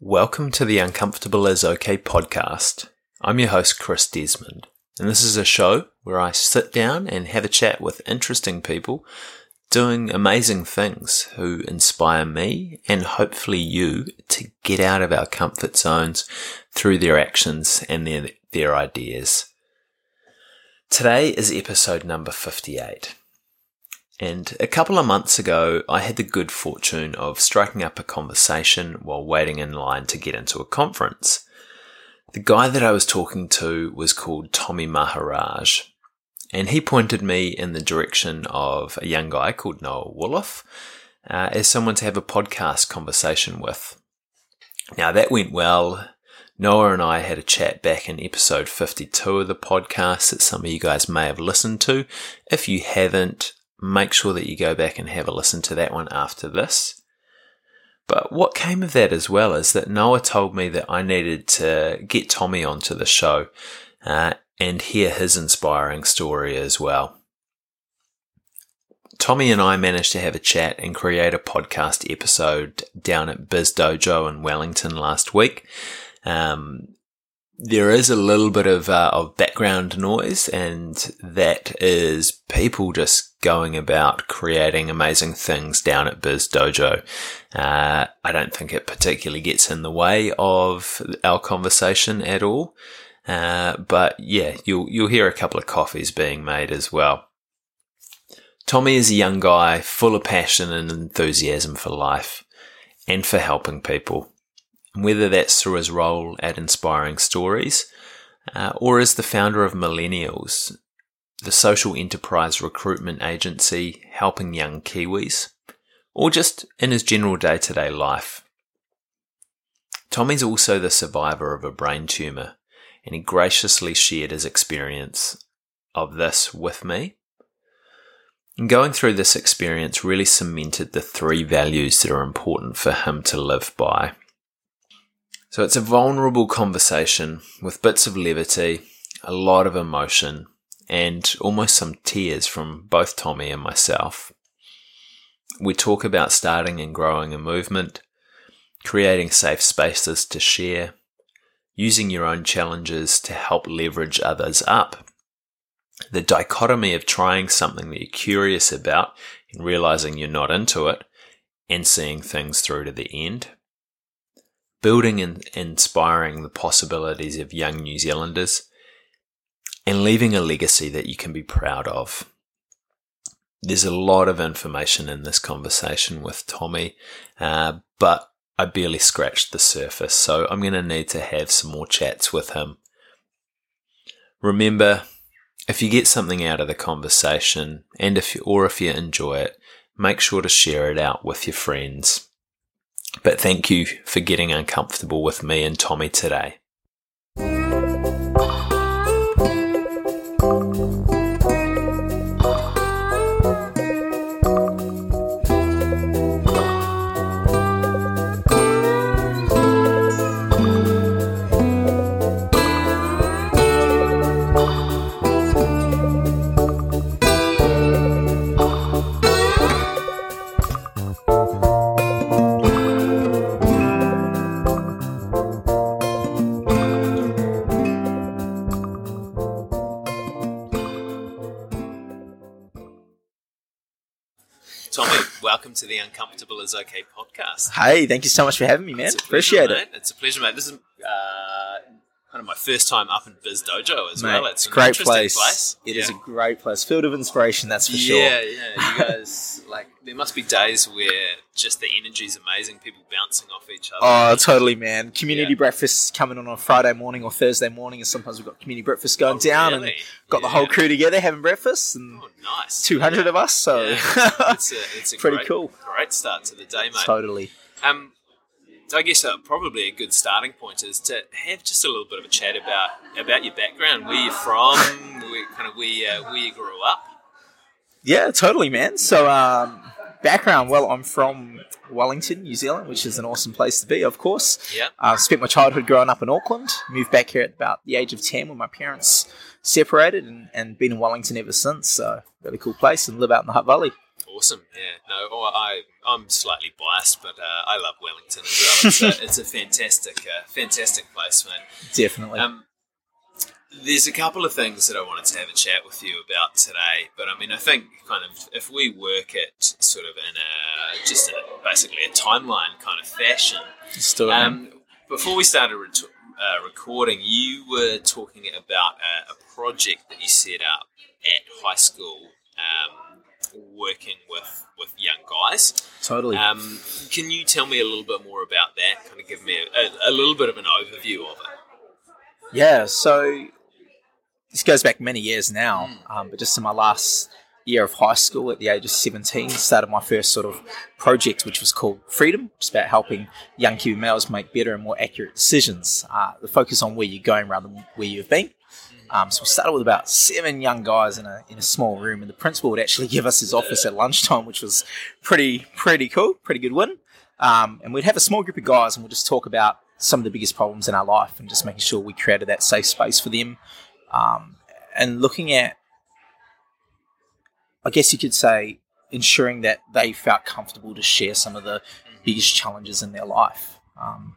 Welcome to the Uncomfortable is Okay podcast. I'm your host, Chris Desmond, and this is a show where I sit down and have a chat with interesting people doing amazing things who inspire me and hopefully you to get out of our comfort zones through their actions and their, their ideas. Today is episode number 58. And a couple of months ago, I had the good fortune of striking up a conversation while waiting in line to get into a conference. The guy that I was talking to was called Tommy Maharaj, and he pointed me in the direction of a young guy called Noah Wolof uh, as someone to have a podcast conversation with. Now that went well. Noah and I had a chat back in episode 52 of the podcast that some of you guys may have listened to. If you haven't, make sure that you go back and have a listen to that one after this. But what came of that as well is that Noah told me that I needed to get Tommy onto the show uh, and hear his inspiring story as well. Tommy and I managed to have a chat and create a podcast episode down at Biz Dojo in Wellington last week. Um, there is a little bit of, uh, of background noise, and that is people just going about creating amazing things down at Biz Dojo. Uh, I don't think it particularly gets in the way of our conversation at all. Uh, but yeah, you'll you'll hear a couple of coffees being made as well. Tommy is a young guy full of passion and enthusiasm for life and for helping people whether that's through his role at Inspiring Stories uh, or as the founder of Millennials, the social enterprise recruitment agency helping young Kiwis, or just in his general day to day life. Tommy's also the survivor of a brain tumour, and he graciously shared his experience of this with me. And going through this experience really cemented the three values that are important for him to live by. So it's a vulnerable conversation with bits of levity, a lot of emotion, and almost some tears from both Tommy and myself. We talk about starting and growing a movement, creating safe spaces to share, using your own challenges to help leverage others up. The dichotomy of trying something that you're curious about and realizing you're not into it and seeing things through to the end building and inspiring the possibilities of young New Zealanders, and leaving a legacy that you can be proud of. There's a lot of information in this conversation with Tommy, uh, but I barely scratched the surface, so I'm going to need to have some more chats with him. Remember, if you get something out of the conversation, and if you, or if you enjoy it, make sure to share it out with your friends. But thank you for getting uncomfortable with me and Tommy today. The Uncomfortable is Okay podcast. Hey, thank you so much for having me, man. Appreciate it. It's a pleasure, mate. This is uh, kind of my first time up in Biz Dojo as mate, well. It's a great place. place. It yeah. is a great place. Field of inspiration, that's for yeah, sure. Yeah, yeah. You guys, like, there must be days where just the energy is amazing, people bouncing off each other. Oh, totally, man. Community yeah. breakfasts coming on on a Friday morning or Thursday morning, and sometimes we've got community breakfast going oh, down really? and got yeah. the whole crew together having breakfast. And oh, nice. 200 yeah. of us, so it's, a, it's a pretty great, cool. Great start to the day, mate. Totally. Um, I guess uh, probably a good starting point is to have just a little bit of a chat about about your background, where you're from, where kind of where uh, where you grew up. Yeah, totally, man. So, um, background, well, I'm from Wellington, New Zealand, which is an awesome place to be, of course. Yeah. I uh, spent my childhood growing up in Auckland, moved back here at about the age of 10 when my parents separated and, and been in Wellington ever since. So, really cool place and live out in the Hutt Valley. Awesome. Yeah. No, I I'm slightly biased, but uh, I love Wellington as well. It's a, it's a fantastic, uh, fantastic place, mate. Definitely. Um, there's a couple of things that I wanted to have a chat with you about today, but I mean, I think kind of if we work it sort of in a just a, basically a timeline kind of fashion. It. Um, before we started re- uh, recording, you were talking about a, a, project that you set up at high school, um, working with with young guys. Totally. Um, can you tell me a little bit more about that? Kind of give me a, a, a little bit of an overview of it. Yeah. So this goes back many years now, um, but just in my last year of high school at the age of 17 started my first sort of project which was called freedom it's about helping young kiwi males make better and more accurate decisions. Uh, the focus on where you're going rather than where you've been. Um, so we started with about seven young guys in a, in a small room and the principal would actually give us his office at lunchtime which was pretty pretty cool pretty good win um, and we'd have a small group of guys and we'd just talk about some of the biggest problems in our life and just making sure we created that safe space for them um, and looking at, I guess you could say, ensuring that they felt comfortable to share some of the biggest challenges in their life. Um,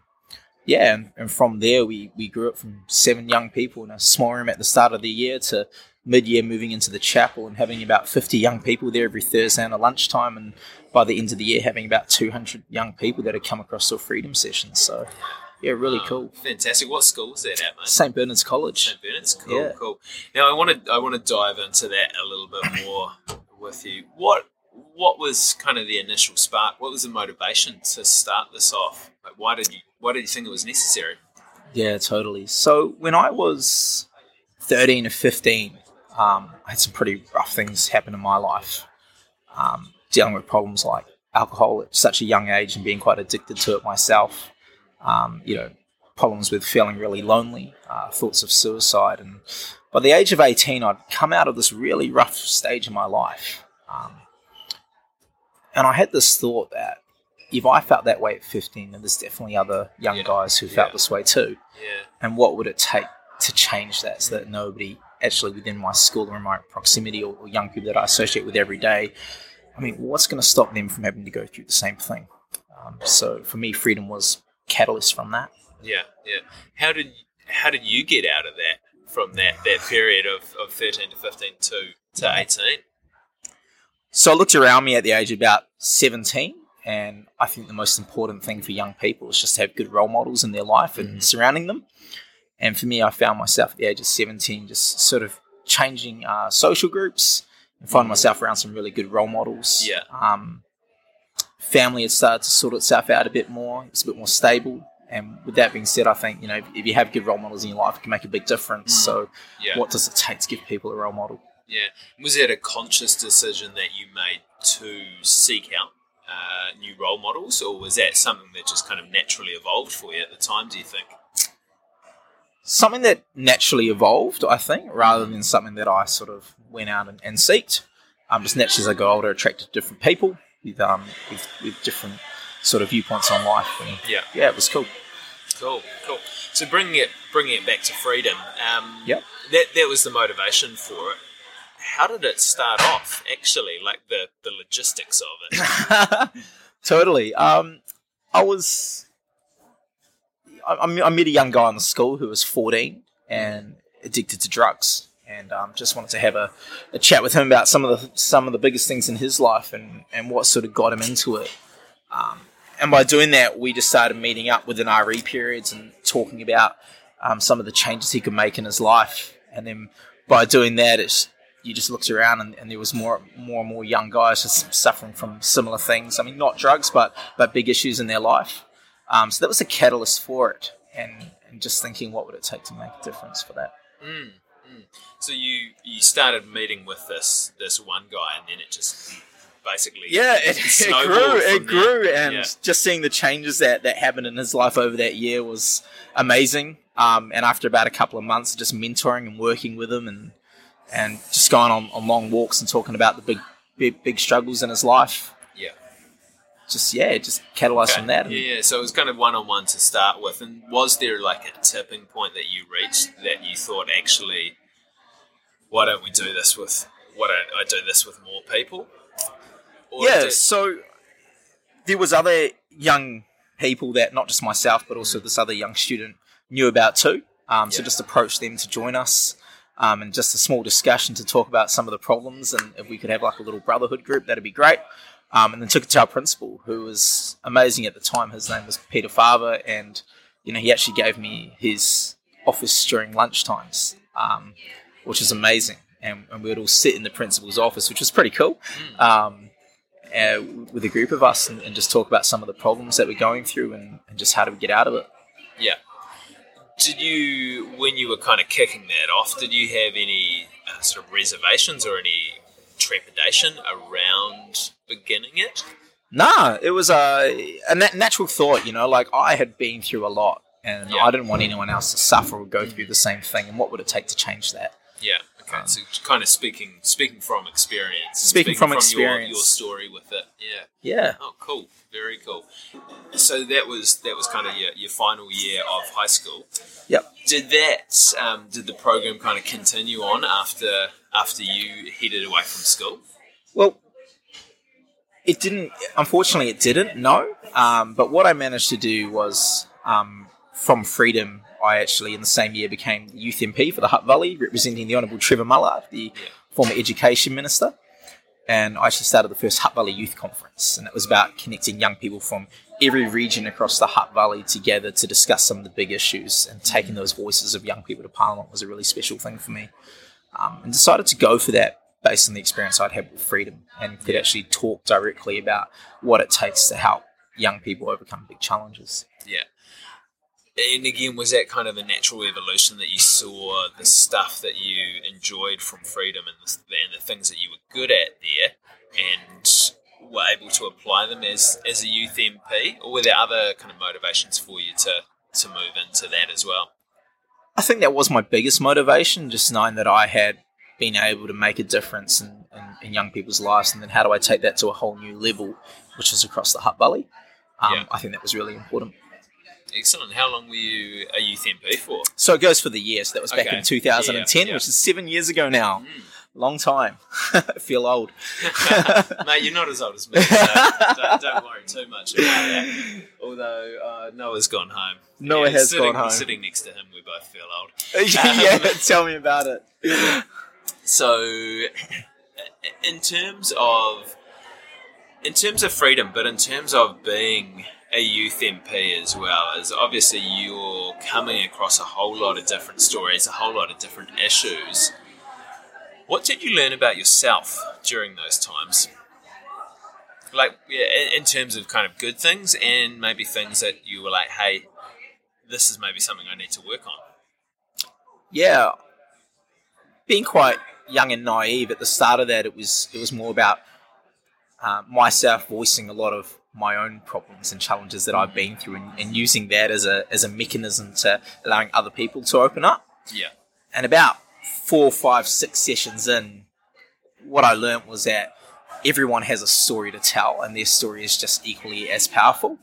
yeah, and, and, from there we, we grew up from seven young people in a small room at the start of the year to mid-year moving into the chapel and having about 50 young people there every Thursday and a lunchtime and by the end of the year having about 200 young people that had come across to a freedom sessions. So yeah, really um, cool. Fantastic. What school was that at, mate? St. Bernard's College. St. Bernard's, cool, yeah. cool. Now I want to I want to dive into that a little bit more with you. What what was kind of the initial spark? What was the motivation to start this off? Like, why did you why did you think it was necessary? Yeah, totally. So when I was thirteen or fifteen, um, I had some pretty rough things happen in my life. Um, dealing with problems like alcohol at such a young age and being quite addicted to it myself um, you know, problems with feeling really lonely, uh, thoughts of suicide. And by the age of 18, I'd come out of this really rough stage in my life. Um, and I had this thought that if I felt that way at 15, then there's definitely other young yeah. guys who felt yeah. this way too. Yeah. And what would it take to change that so that nobody actually within my school or in my proximity or, or young people that I associate with every day, I mean, what's going to stop them from having to go through the same thing? Um, so for me, freedom was catalyst from that. Yeah, yeah. How did how did you get out of that from that that period of, of thirteen to fifteen to to eighteen? So I looked around me at the age of about seventeen, and I think the most important thing for young people is just to have good role models in their life and mm-hmm. surrounding them. And for me, I found myself at the age of seventeen just sort of changing uh, social groups and finding mm-hmm. myself around some really good role models. Yeah. Um, family had started to sort itself out a bit more. It's a bit more stable. And with that being said, I think you know if you have good role models in your life, it can make a big difference. Mm. So, yeah. what does it take to give people a role model? Yeah, was that a conscious decision that you made to seek out uh, new role models, or was that something that just kind of naturally evolved for you at the time? Do you think? Something that naturally evolved, I think, rather than something that I sort of went out and, and seeked. I'm um, just naturally, as I got older, attracted to different people with um with, with different sort of viewpoints on life. And yeah, yeah, it was cool. Cool, cool. So bringing it bringing it back to freedom. Um, yep. That that was the motivation for it. How did it start off? Actually, like the the logistics of it. totally. Um, I was. I, I met a young guy in the school who was 14 and addicted to drugs and um, just wanted to have a, a, chat with him about some of the some of the biggest things in his life and, and what sort of got him into it. Um, and by doing that, we just started meeting up within RE periods and talking about um, some of the changes he could make in his life. And then by doing that, it's you just looked around and, and, there was more more and more young guys just suffering from similar things. I mean, not drugs, but but big issues in their life. Um, so that was a catalyst for it, and and just thinking, what would it take to make a difference for that? Mm. Mm. So you you started meeting with this this one guy, and then it just basically yeah, it, it grew, it grew, and yeah. just seeing the changes that that happened in his life over that year was amazing. Um, and after about a couple of months, just mentoring and working with him, and and just going on, on long walks and talking about the big big, big struggles in his life. Yeah. Just yeah, just catalyzed okay. from that. Yeah, yeah, so it was kind of one on one to start with. And was there like a tipping point that you reached that you thought actually why don't we do this with why don't I do this with more people? Or yeah, did- so there was other young people that not just myself, but also this other young student knew about too. Um, So just approached them to join us, um, and just a small discussion to talk about some of the problems, and if we could have like a little brotherhood group, that'd be great. Um, and then took it to our principal, who was amazing at the time. His name was Peter Farver, and you know he actually gave me his office during lunch times, um, which is amazing. And, and we would all sit in the principal's office, which was pretty cool um, uh, with a group of us and, and just talk about some of the problems that we're going through and, and just how do we get out of it. Yeah. Did you, when you were kind of kicking that off, did you have any uh, sort of reservations or any trepidation around beginning it? Nah, it was a, a nat- natural thought, you know, like I had been through a lot and Yeah. I didn't want anyone else to suffer or go through the same thing. And what would it take to change that? Yeah. Okay. so kind of speaking speaking from experience. and Speaking from your, experience. your story with it. Yeah. Yeah. Oh, cool. Very cool. So that was that was kind of your, your final year of high school. Yep. Did that um, did the program kind of continue on after after you headed away from school? Well, it didn't. Unfortunately, it didn't. No. Um, but what I managed to do was, um, from Freedom, I actually in the same year became the youth MP for the Hutt Valley, representing the Honourable Trevor Mallard, the former Education Minister. And I actually started the first Hutt Valley Youth Conference, and it was about connecting young people from every region across the Hutt Valley together to discuss some of the big issues. And taking those voices of young people to Parliament was a really special thing for me um, and decided to go for that based on the experience I'd had with freedom and could actually talk directly about what it takes to help young people overcome big challenges. Yeah. And again, was that kind of a natural evolution that you saw the stuff that you enjoyed from freedom and the, and the things that you were good at there, and were able to apply them as as a youth MP, or were there other kind of motivations for you to to move into that as well? I think that was my biggest motivation, just knowing that I had been able to make a difference in, in, in young people's lives, and then how do I take that to a whole new level, which is across the Hutt Valley. Um, Yeah. I think that was really important. Excellent. How long were you a youth MP for? So it goes for the year. So that was back Okay. in 2010, Yeah, yeah. which is seven years ago now. Long time. I feel old. Mate, you're not as old as me, so don't, don't worry too much about that. Although uh, Noah's gone home. Noah has sitting, gone home. Sitting next to him, we both feel old. yeah, tell me about it. So, in terms of in terms of freedom, but in terms of being a youth MP as well, is obviously you're coming across a whole lot of different stories, a whole lot of different issues. What did you learn about yourself during those times? Like, in- terms of kind of good things and maybe things that you were like, hey, this is maybe something I need to work on. yeah, being quite young and naive at the start of that, it was it was more about uh, myself voicing a lot of my own problems and challenges that I've been through, and, and using that as a as a mechanism to allowing other people to open up. Yeah. And about four, five, six sessions in, what I learned was that everyone has a story to tell, and their story is just equally as powerful.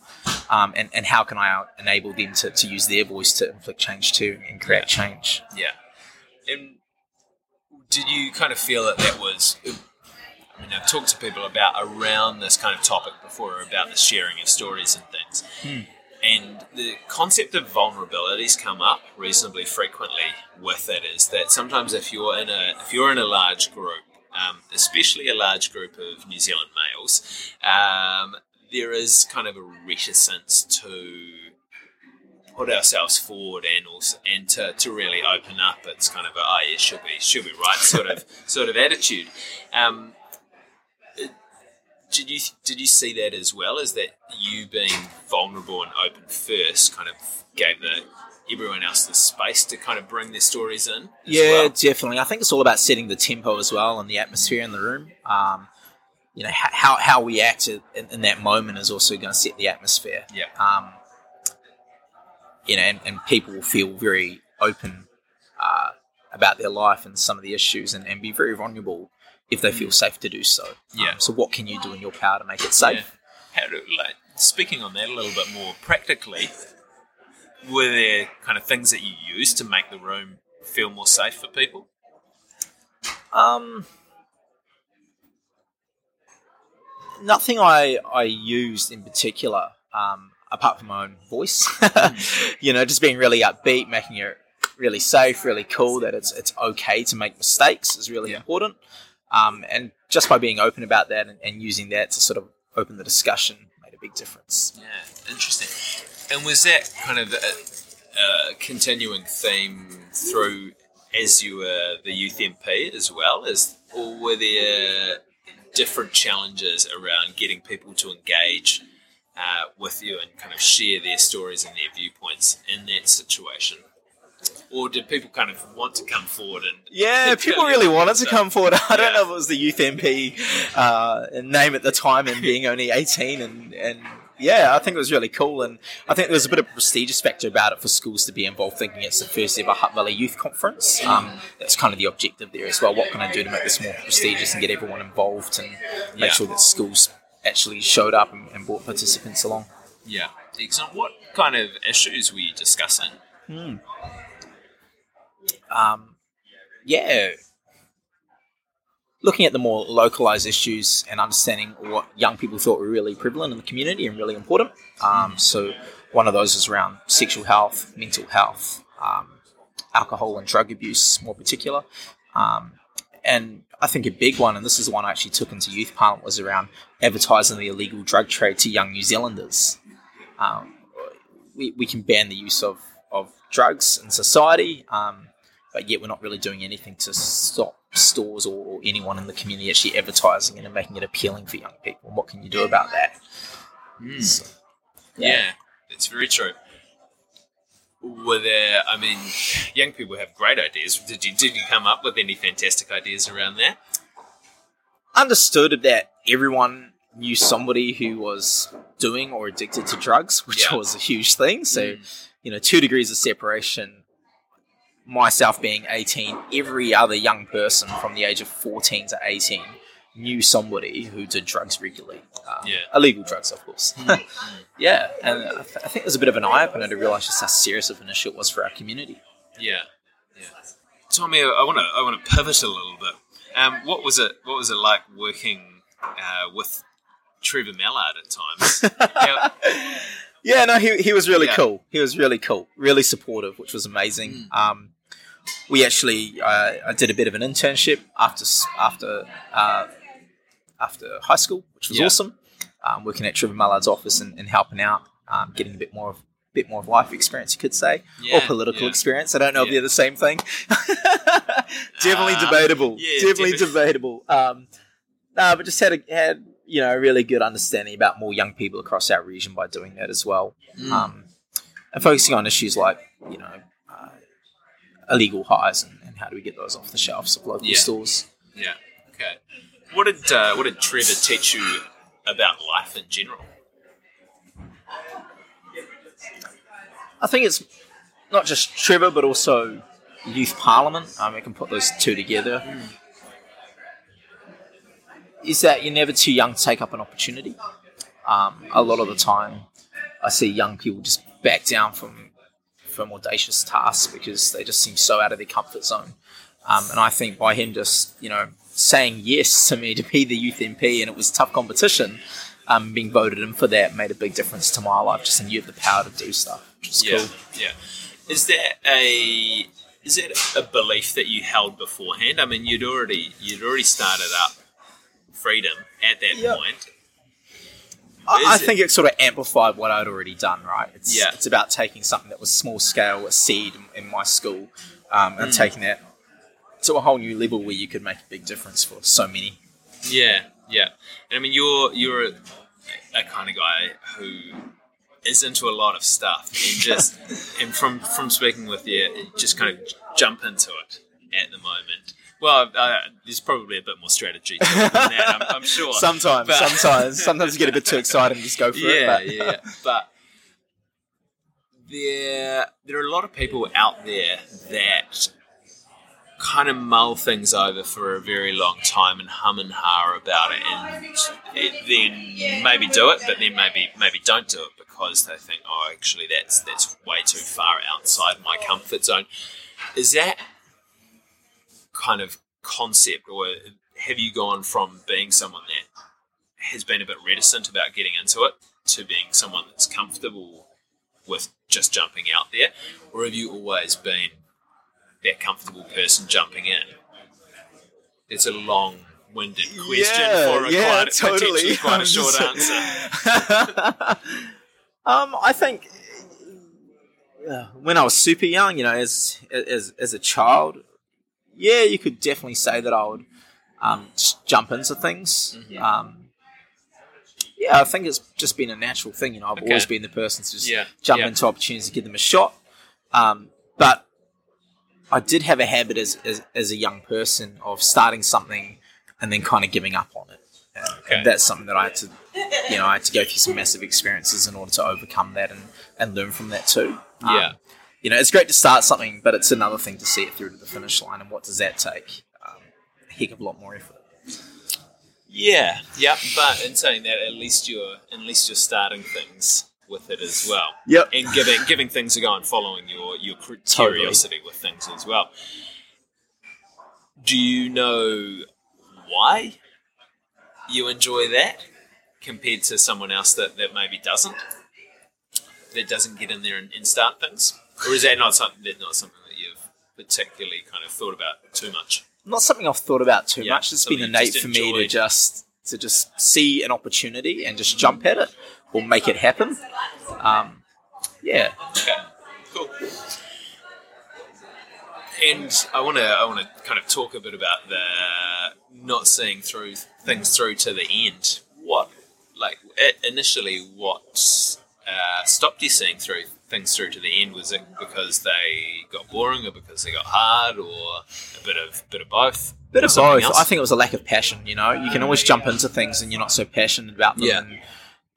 Um, and, and how can I enable them to, to use their voice to inflict change too and create Yeah. change? Yeah. And did you kind of feel that that was? I mean, I've talked to people about around this kind of topic before about the sharing of stories and things. And the concept of vulnerabilities come up reasonably frequently with it. Is that sometimes if you're in a if you're in a large group, um, especially a large group of New Zealand males, um, there is kind of a reticence to put ourselves forward and also and to, to really open up. It's kind of a oh yeah, she'll be she'll be right sort of sort of attitude. Um, did you did you see that as well? As that you being vulnerable and open first kind of gave the everyone else the space to kind of bring their stories in? as Yeah, well? definitely. I think it's all about setting the tempo as well and the atmosphere in the room. Um, you know, how, how we act in, in that moment is also going to set the atmosphere. yeah, Um, you know, and, and people will feel very open uh, about their life and some of the issues and, and be very vulnerable if they feel safe to do so. Um, Yeah. so, what can you do in your power to make it safe? How do, like, speaking on that a little bit more practically, were there kind of things that you used to make the room feel more safe for people? Um, nothing I I used in particular, um, apart from my own voice. you know, just being really upbeat, making it really safe, really cool. That it's it's okay to make mistakes is really Yeah. important. Um, and just by being open about that and, and using that to sort of open the discussion made a big difference. Yeah, interesting. And was that kind of a, a continuing theme through as you were the youth MP as well, as or were there different challenges around getting people to engage uh, with you and kind of share their stories and their viewpoints in that situation? Or did people kind of want to come forward and Yeah, people really wanted to come forward. I don't know if it was the youth MP uh, name at the time and being only 18 and, and yeah, I think it was really cool. And I think there was a bit of a prestigious factor about it for schools to be involved, thinking it's the first ever Hutt Valley Youth Conference. Um, that's kind of the objective there as well. What can I do to make this more prestigious and get everyone involved and make Yeah. sure that schools actually showed up and, and brought participants along? Yeah, excellent. What kind of issues were you discussing? Um, yeah, looking at the more localized issues and understanding what young people thought were really prevalent in the community and really important. Um, so, one of those is around sexual health, mental health, um, alcohol and drug abuse, more particular. Um, and I think a big one, and this is the one I actually took into youth parliament, was around advertising the illegal drug trade to young New Zealanders. Um, we, we can ban the use of, of drugs in society, um, but yet we're not really doing anything to stop stores or, anyone in the community actually advertising it and making it appealing for young people. What can you do about that? So, Yeah. it's very true. Were there? I mean, young people have great ideas. Did you did you come up with any fantastic ideas around that? understood that everyone knew somebody who was doing or addicted to drugs, which Yeah. was a huge thing. So, Mm. you know, two degrees of separation. Myself being 18, every other young person from the age of 14 to 18 knew somebody who did drugs regularly. Um, Yeah. Illegal drugs, of course. yeah. And I, th- I think it was a bit of an eye opener to realize just how serious of an issue it was for our community. Yeah, yeah. Tommy, I want to I want to pivot a little bit. Um, what was it? What was it like working uh, with Trevor Mallard at times? How- Yeah, no, he, he was really Yeah. cool. He was really cool, really supportive, which was amazing. Um, we actually, uh, I did a bit of an internship after after uh, after high school, which was Yeah. awesome. Um, working at Trevor Mallard's office and, and helping out, um, getting a bit more of bit more of life experience, you could say, Yeah, or political yeah. experience. I don't know if they're the same thing. definitely Uh, debatable. definitely defi- debatable. Um, no, but just had a, had you know a really good understanding about more young people across our region by doing that as well, Mm. um, and focusing on issues like you know illegal highs and, and how do we get those off the shelves of local Yeah. stores. yeah. Okay. What did uh, What did Trevor teach you about life in general? I think it's not just Trevor, but also youth parliament. Um, we can put those two together. Is that you're never too young to take up an opportunity. Um, a lot of the time, I see young people just back down from from audacious tasks because they just seem so out of their comfort zone. Um, and I think by him just you know saying yes to me to be the youth MP, and it was tough competition. Um, being voted in for that made a big difference to my life. Just and you have the power to do stuff, which is Yeah, cool. yeah. Is that a is that a belief that you held beforehand? I mean, you'd already you'd already started up freedom at that Yeah. point. I, I think it sort of amplified what I'd already done. Right? It's, Yeah. It's about taking something that was small scale, a seed in, in my school, um, Mm. and taking that to a whole new level where you could make a big difference for so many. Yeah, yeah. And I mean, you're you're a, a kind of guy who is into a lot of stuff, and just and from from speaking with you, just kind of jump into it at the moment. Well, uh, there's probably a bit more strategy to than that, I'm, I'm sure. Sometimes, But- sometimes, sometimes you get a bit too excited and just go for it. yeah, But yeah, yeah. But there, there are a lot of people out there that kind of mull things over for a very long time and hum and ha about it, and it, then maybe do it, but then maybe maybe don't do it because they think, oh, actually, that's that's way too far outside my comfort zone. Is that kind of concept, or have you gone from being someone that has been a bit reticent about getting into it to being someone that's comfortable with just jumping out there, or have you always been that comfortable person jumping in? It's a long-winded question Yeah, for a yeah, quite, totally. quite a short answer. um, I think uh, when I was super young, you know, as as as a child, yeah, you could definitely say that I would um, jump into things. Mhm. Um, yeah, I think it's just been a natural thing. You know, I've Okay. always been the person to just Yeah, jump yeah. into opportunities, to give them a shot. Um, but I did have a habit as, as as a young person of starting something and then kind of giving up on it. And, Okay. and that's something that I had to, you know, I had to go through some massive experiences in order to overcome that and, and learn from that too. Um, Yeah. You know, it's great to start something, but it's another thing to see it through to the finish line. And what does that take? Um, a heck of a lot more effort. Yeah, yeah, but in saying that, at least you're at least you're starting things with it as well, Yep. and giving giving things a go and following your your cur- Totally. curiosity with things as well. Do you know why you enjoy that compared to someone else that, that maybe doesn't? That doesn't get in there and, and start things, or is that not something that not something that you've particularly kind of thought about too much? not something I've thought about too Yeah, much. It's been innate for me to just to just see an opportunity and just jump at it or make it happen. Um, yeah, Okay, cool. And I want to I want to kind of talk a bit about the not seeing through things through to the end. What like initially what uh, stopped you seeing through things through to the end? Was it because they got boring, or because they got hard, or a bit of bit of both? bit of both. else? I think it was a lack of passion. You know, you can always jump into things and you're not so passionate about them, Yeah. and,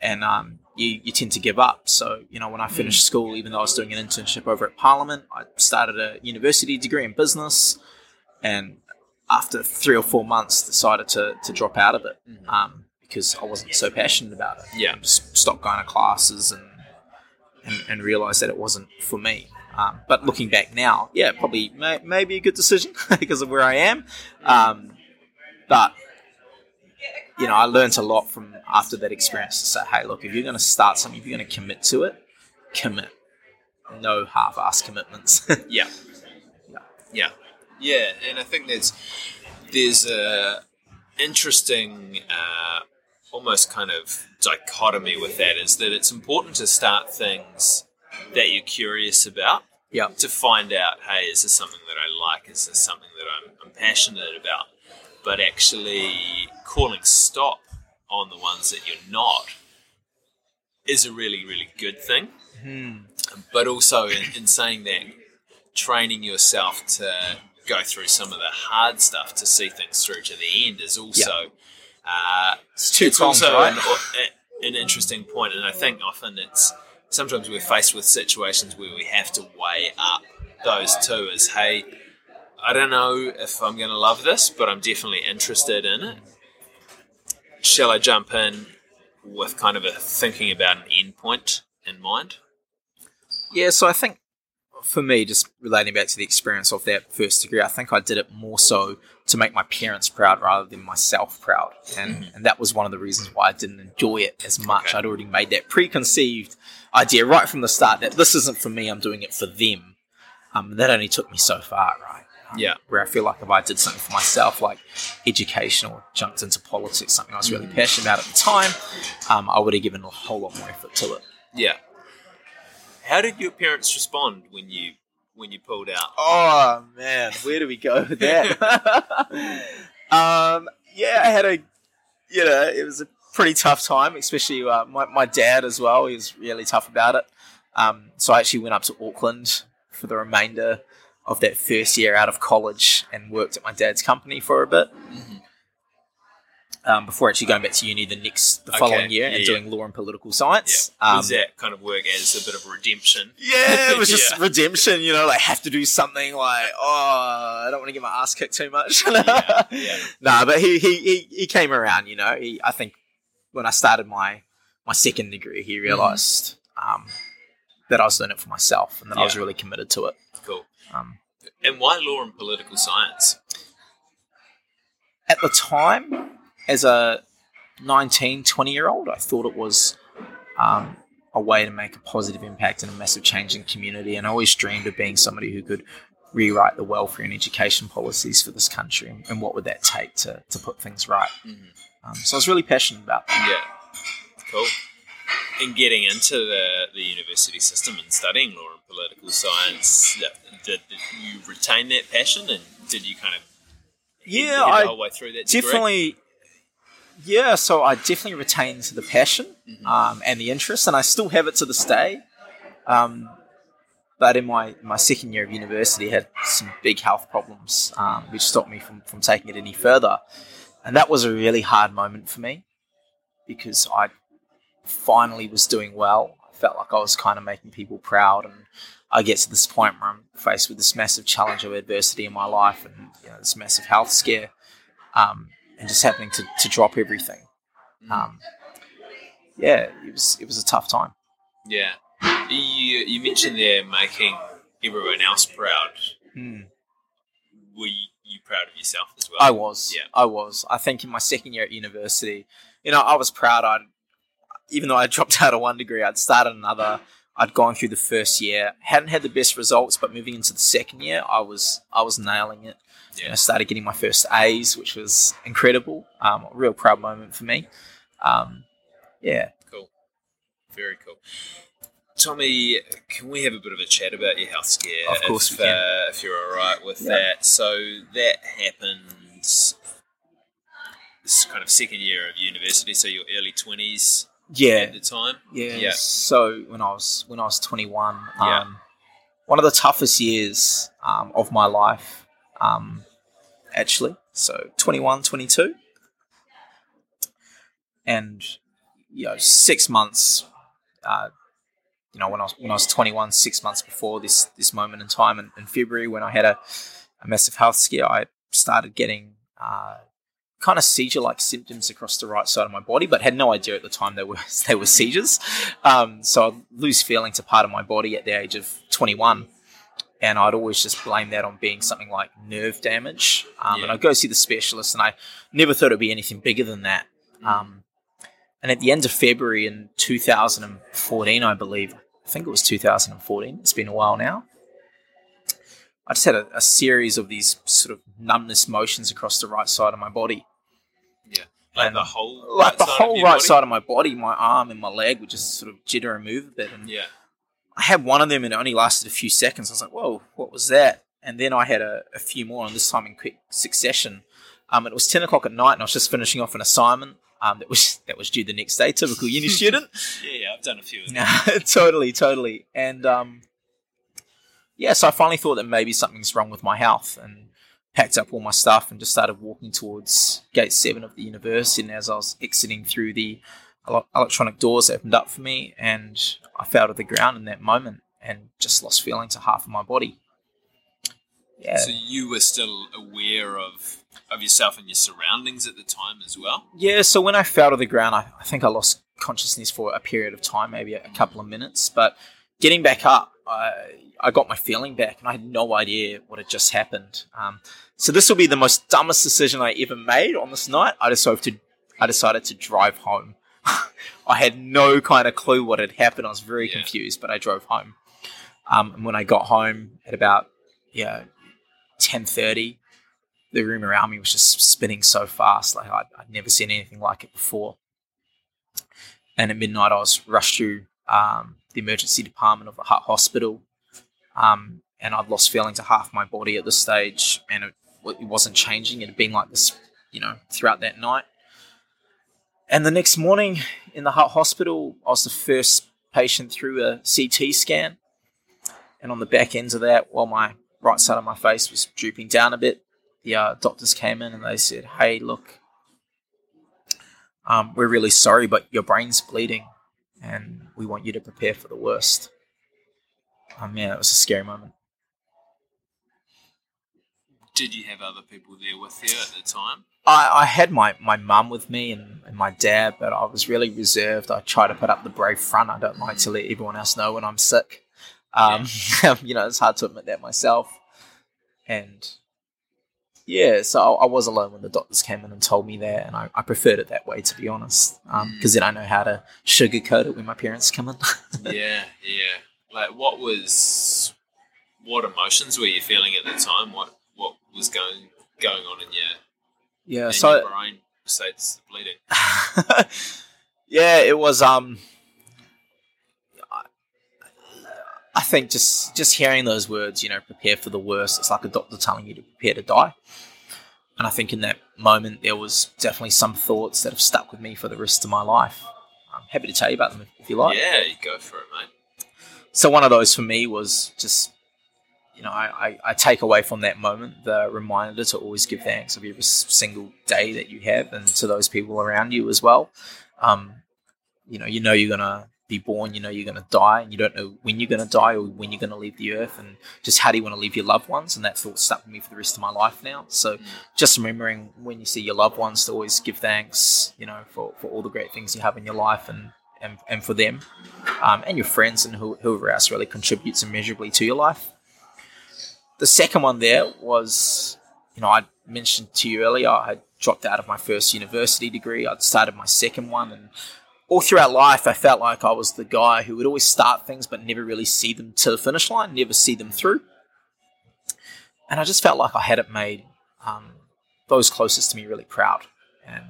and um, you you tend to give up. So you know, when I Mm. finished school, even though I was doing an internship over at Parliament, I started a university degree in business, and after three or four months, decided to to drop out of it um, because I wasn't so passionate about it. Mm-hmm. Yeah. just stopped going to classes and and, and realized that it wasn't for me. Um, but looking back now, yeah, probably may, maybe a good decision because of where I am. Um, but you know, I learned a lot from after that experience to say, hey, look, if you're going to start something, if you're going to commit to it, commit. No half-ass commitments. Yeah. Yeah. Yeah. Yeah, and I think there's there's a interesting uh, almost kind of dichotomy with that is that it's important to start things that you're curious about yeah, to find out, hey, is this something that I like? Is this something that I'm, I'm passionate about? But actually calling stop on the ones that you're not is a really, really good thing Hmm. but also in, in saying that, training yourself to go through some of the hard stuff to see things through to the end is also uh, It's two it's prongs, also right? an, an interesting point, and I think often it's sometimes we're faced with situations where we have to weigh up those two as hey. I don't know if I'm going to love this, but I'm definitely interested in it. Shall I jump in with kind of a thinking about an end point in mind? Yeah, so I think for me, just relating back to the experience of that first degree, I think I did it more so to make my parents proud rather than myself proud. And, and that was one of the reasons why I didn't enjoy it as much. Okay. I'd already made that preconceived idea right from the start that this isn't for me, I'm doing it for them. Um, that only took me so far, right? Um, Yeah. Where I feel like if I did something for myself, like education or jumped into politics, something I was really passionate about at the time, um, I would have given a whole lot more effort to it. Yeah. How did your parents respond when you when you pulled out? Oh man, where do we go with that? um, yeah, I had a, you know, it was a pretty tough time, especially uh, my my dad as well. He was really tough about it. Um, so I actually went up to Auckland for the remainder of that first year out of college and worked at my dad's company for a bit. Um, before actually going back to uni the next the Okay, following year yeah, and yeah. doing law and political science. Yeah. Um, Was that kind of work as a bit of redemption? yeah, it was just redemption, you know, like have to do something like, oh, I don't want to get my ass kicked too much. Yeah. Nah, but he, he, he, he came around, you know. He, I think when I started my, my second degree, he realized um, that I was doing it for myself and that I was really committed to it. Cool. Um, And why law and political science? at the time, as a 19, 20 year old, I thought it was um, a way to make a positive impact and a massive change in community. And I always dreamed of being somebody who could rewrite the welfare and education policies for this country and, what would that take to, to put things right. Mm-hmm. Um, so I was really passionate about that. Yeah, cool. And getting into the, the university system and studying law and political science, did, did you retain that passion and did you kind of yeah, I whole way through that degree? definitely. Yeah, so I definitely retained the passion Mhm. um, and the interest, and I still have it to this day. Um, but in my, my second year of university, I had some big health problems, um, which stopped me from, from taking it any further. And that was a really hard moment for me because I finally was doing well. I felt like I was kind of making people proud, and I get to this point where I'm faced with this massive challenge of adversity in my life and you know, this massive health scare, um, and just happening to, to drop everything. Mm. Um, yeah, it was it was a tough time. yeah. You, you mentioned there making everyone else proud. Hmm. Were you, you proud of yourself as well? I was. Yeah. I was. I think in my second year at university, you know, I was proud. I'd, even though I dropped out of one degree, I'd started another. I'd gone through the first year, hadn't had the best results, but moving into the second year, I was I was nailing it. Yeah. I started getting my first A's, which was incredible. Um, a real proud moment for me. Um, yeah. Cool. Very cool. Tommy, can we have a bit of a chat about your health scare? Of course if, we can. Uh, if you're all right with Yeah. that. So that happened this kind of second year of university, so your early 20s Yeah. at the time. Yeah. Yeah. So when I was when I was 21, um, Yeah. one of the toughest years um, of my life, um, actually. So 21, 22. and you know six months. Uh, you know when I was when I was 21, six months before this this moment in time in, in February when I had a, a massive health scare, I started getting. Uh, kind of seizure-like symptoms across the right side of my body, but had no idea at the time they were they were seizures. Um, so I'd lose feeling to part of my body at the age of 21, and I'd always just blame that on being something like nerve damage. Um, Yeah. And I'd go see the specialist, and I never thought it'd be anything bigger than that. Um, and at the end of February in 2014, I believe, I think it was 2014. It's been a while now. I just had a, a series of these sort of numbness motions across the right side of my body Like And, the whole like the whole right body? side of my body, my arm and my leg would just sort of jitter and move a bit. And Yeah. I had one of them and it only lasted a few seconds. I was like, whoa, what was that? And then I had a, a few more, and this time in quick succession. Um, it was 10 o'clock at night, and I was just finishing off an assignment um, that was that was due the next day, typical uni student. Yeah, yeah, I've done a few of them. Totally, totally. And um, yeah, so I finally thought that maybe something's wrong with my health and packed up all my stuff and just started walking towards gate seven of the university. And as I was exiting through the electronic doors opened up for me, and I fell to the ground in that moment and just lost feeling to half of my body. Yeah. So you were still aware of of yourself and your surroundings at the time as well. Yeah, so when I fell to the ground, I, I think I lost consciousness for a period of time, maybe a, couple of minutes. But getting back up, I, I got my feeling back, and I had no idea what had just happened. Um, so this will be the most dumbest decision I ever made on this night. I decided to, I decided to drive home. I had no kind of clue what had happened. I was very Yeah. confused, but I drove home. Um, and when I got home at about yeah ten thirty, the room around me was just spinning so fast. Like I'd, I'd never seen anything like it before. And at midnight, I was rushed to um, the emergency department of the Hutt Hospital, um, and I'd lost feeling to half my body at this stage, and it, it wasn't changing. It had been like this, you know, throughout that night. And the next morning in the Hutt Hospital, I was the first patient through a CT scan. And on the back ends of that, while my right side of my face was drooping down a bit, the uh, doctors came in and they said, "Hey, look, um, we're really sorry, but your brain's bleeding, and we want you to prepare for the worst." Um, yeah, it was a scary moment. Did you have other people there with you at the time? I, I had my, my mum with me and, and my dad, but I was really reserved. I try to put up the brave front. I don't like to let everyone else know when I'm sick. Um, um you know, it's hard to admit that myself. And yeah, so I, I was alone when the doctors came in and told me that, and I, I preferred it that way to be honest, um, mm. because then I know how to sugarcoat it when my parents come in. yeah, yeah. Like, what was, what emotions were you feeling at the time? What what was going going on in your yeah, in so brain besides bleeding? yeah, it was. Um, I- think just just hearing those words, you know, prepare for the worst. It's like a doctor telling you to prepare to die. And I think in that moment there was definitely some thoughts that have stuck with me for the rest of my life. I'm happy to tell you about them if, if you like. yeah, you go for it, mate. So one of those for me was just, you know, I, I, I take away from that moment the reminder to always give thanks of every single day that you have and to those people around you as well. Um, you know, you know you're gonna be born, you know you're gonna die, and you don't know when you're gonna die or when you're gonna leave the earth, and just how do you want to leave your loved ones? And that thought stuck with me for the rest of my life now. So just remembering when you see your loved ones to always give thanks, you know, for, for all the great things you have in your life and and, and for them um, and your friends and who, whoever else really contributes immeasurably to your life. The second one there was, you know, I mentioned to you earlier, I dropped out of my first university degree. I'd started my second one, and all throughout life, I felt like I was the guy who would always start things but never really see them to the finish line, never see them through. And I just felt like I had it made um, those closest to me really proud. And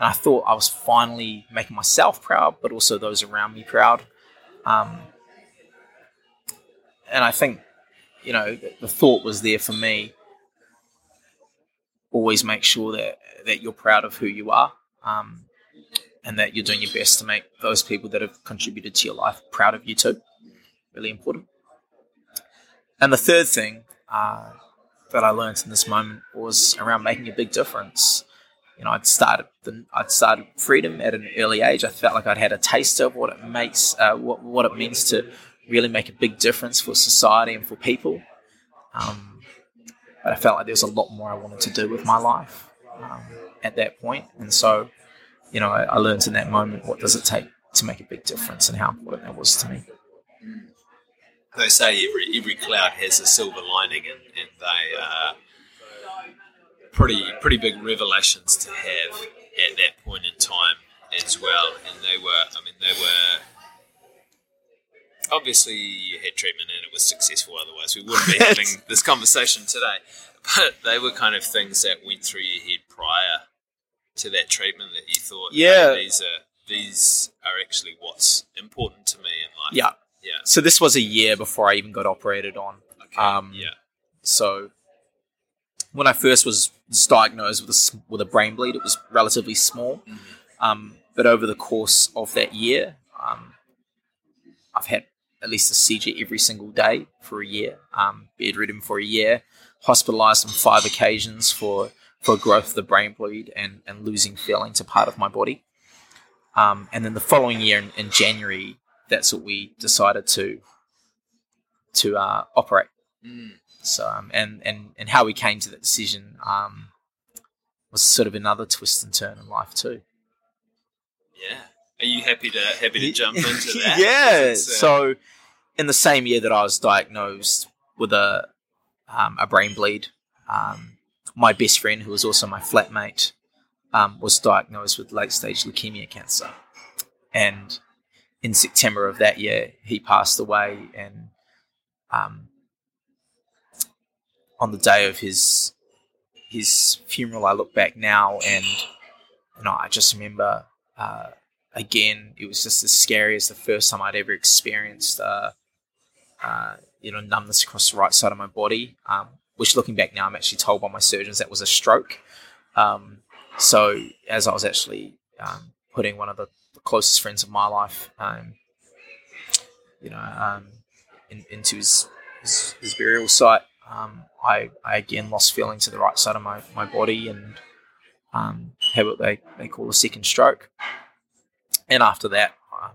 and I thought I was finally making myself proud, but also those around me proud. Um, and I think, you know, the, thought was there for me. Always make sure that that you're proud of who you are, um, and that you're doing your best to make those people that have contributed to your life proud of you too. Really important. And the third thing uh, that I learned in this moment was around making a big difference you know, I'd started the, I'd started freedom at an early age. I felt like I'd had a taste of what it makes, uh, what what it means to really make a big difference for society and for people. Um, but I felt like there was a lot more I wanted to do with my life um, at that point, and so, you know, I, I learned in that moment what does it take to make a big difference and how important that was to me. They say every every cloud has a silver lining, and, and they are pretty pretty big revelations to have at that point in time as well. And they were, I mean, they were obviously you had treatment and it was successful. Otherwise, we wouldn't be having this conversation today. But they were kind of things that went through your head prior to that treatment that you thought, Yeah. "Hey, these are these are actually what's important to me in life. Yeah. yeah, So this was a year before I even got operated on. okay, Um, yeah, So when I first was diagnosed with a, with a brain bleed, it was relatively small. Um, but over the course of that year, um, I've had at least a seizure every single day for a year, um, bedridden for a year, hospitalized on five occasions for, for growth of the brain bleed and, and losing feeling to part of my body. Um, and then the following year in, in January, that's what we decided to to uh, operate. Mm. So um, and and and how we came to that decision um, was sort of another twist and turn in life too. yeah. Are you happy to happy to jump into that? yeah. Uh, So in the same year that I was diagnosed with a um, a brain bleed, um, my best friend, who was also my flatmate, um, was diagnosed with late stage leukemia cancer, and in September of that year, he passed away. And um, on the day of his his funeral, I look back now and you know I just remember. Uh, again, it was just as scary as the first time I'd ever experienced, uh, uh, you know, numbness across the right side of my body. Um, which, looking back now, I'm actually told by my surgeons that was a stroke. Um, so, as I was actually um, putting one of the closest friends of my life, um, you know, um, in, into his, his his burial site, um, I I again lost feeling to the right side of my my body and had what they they call a second stroke and after that, um,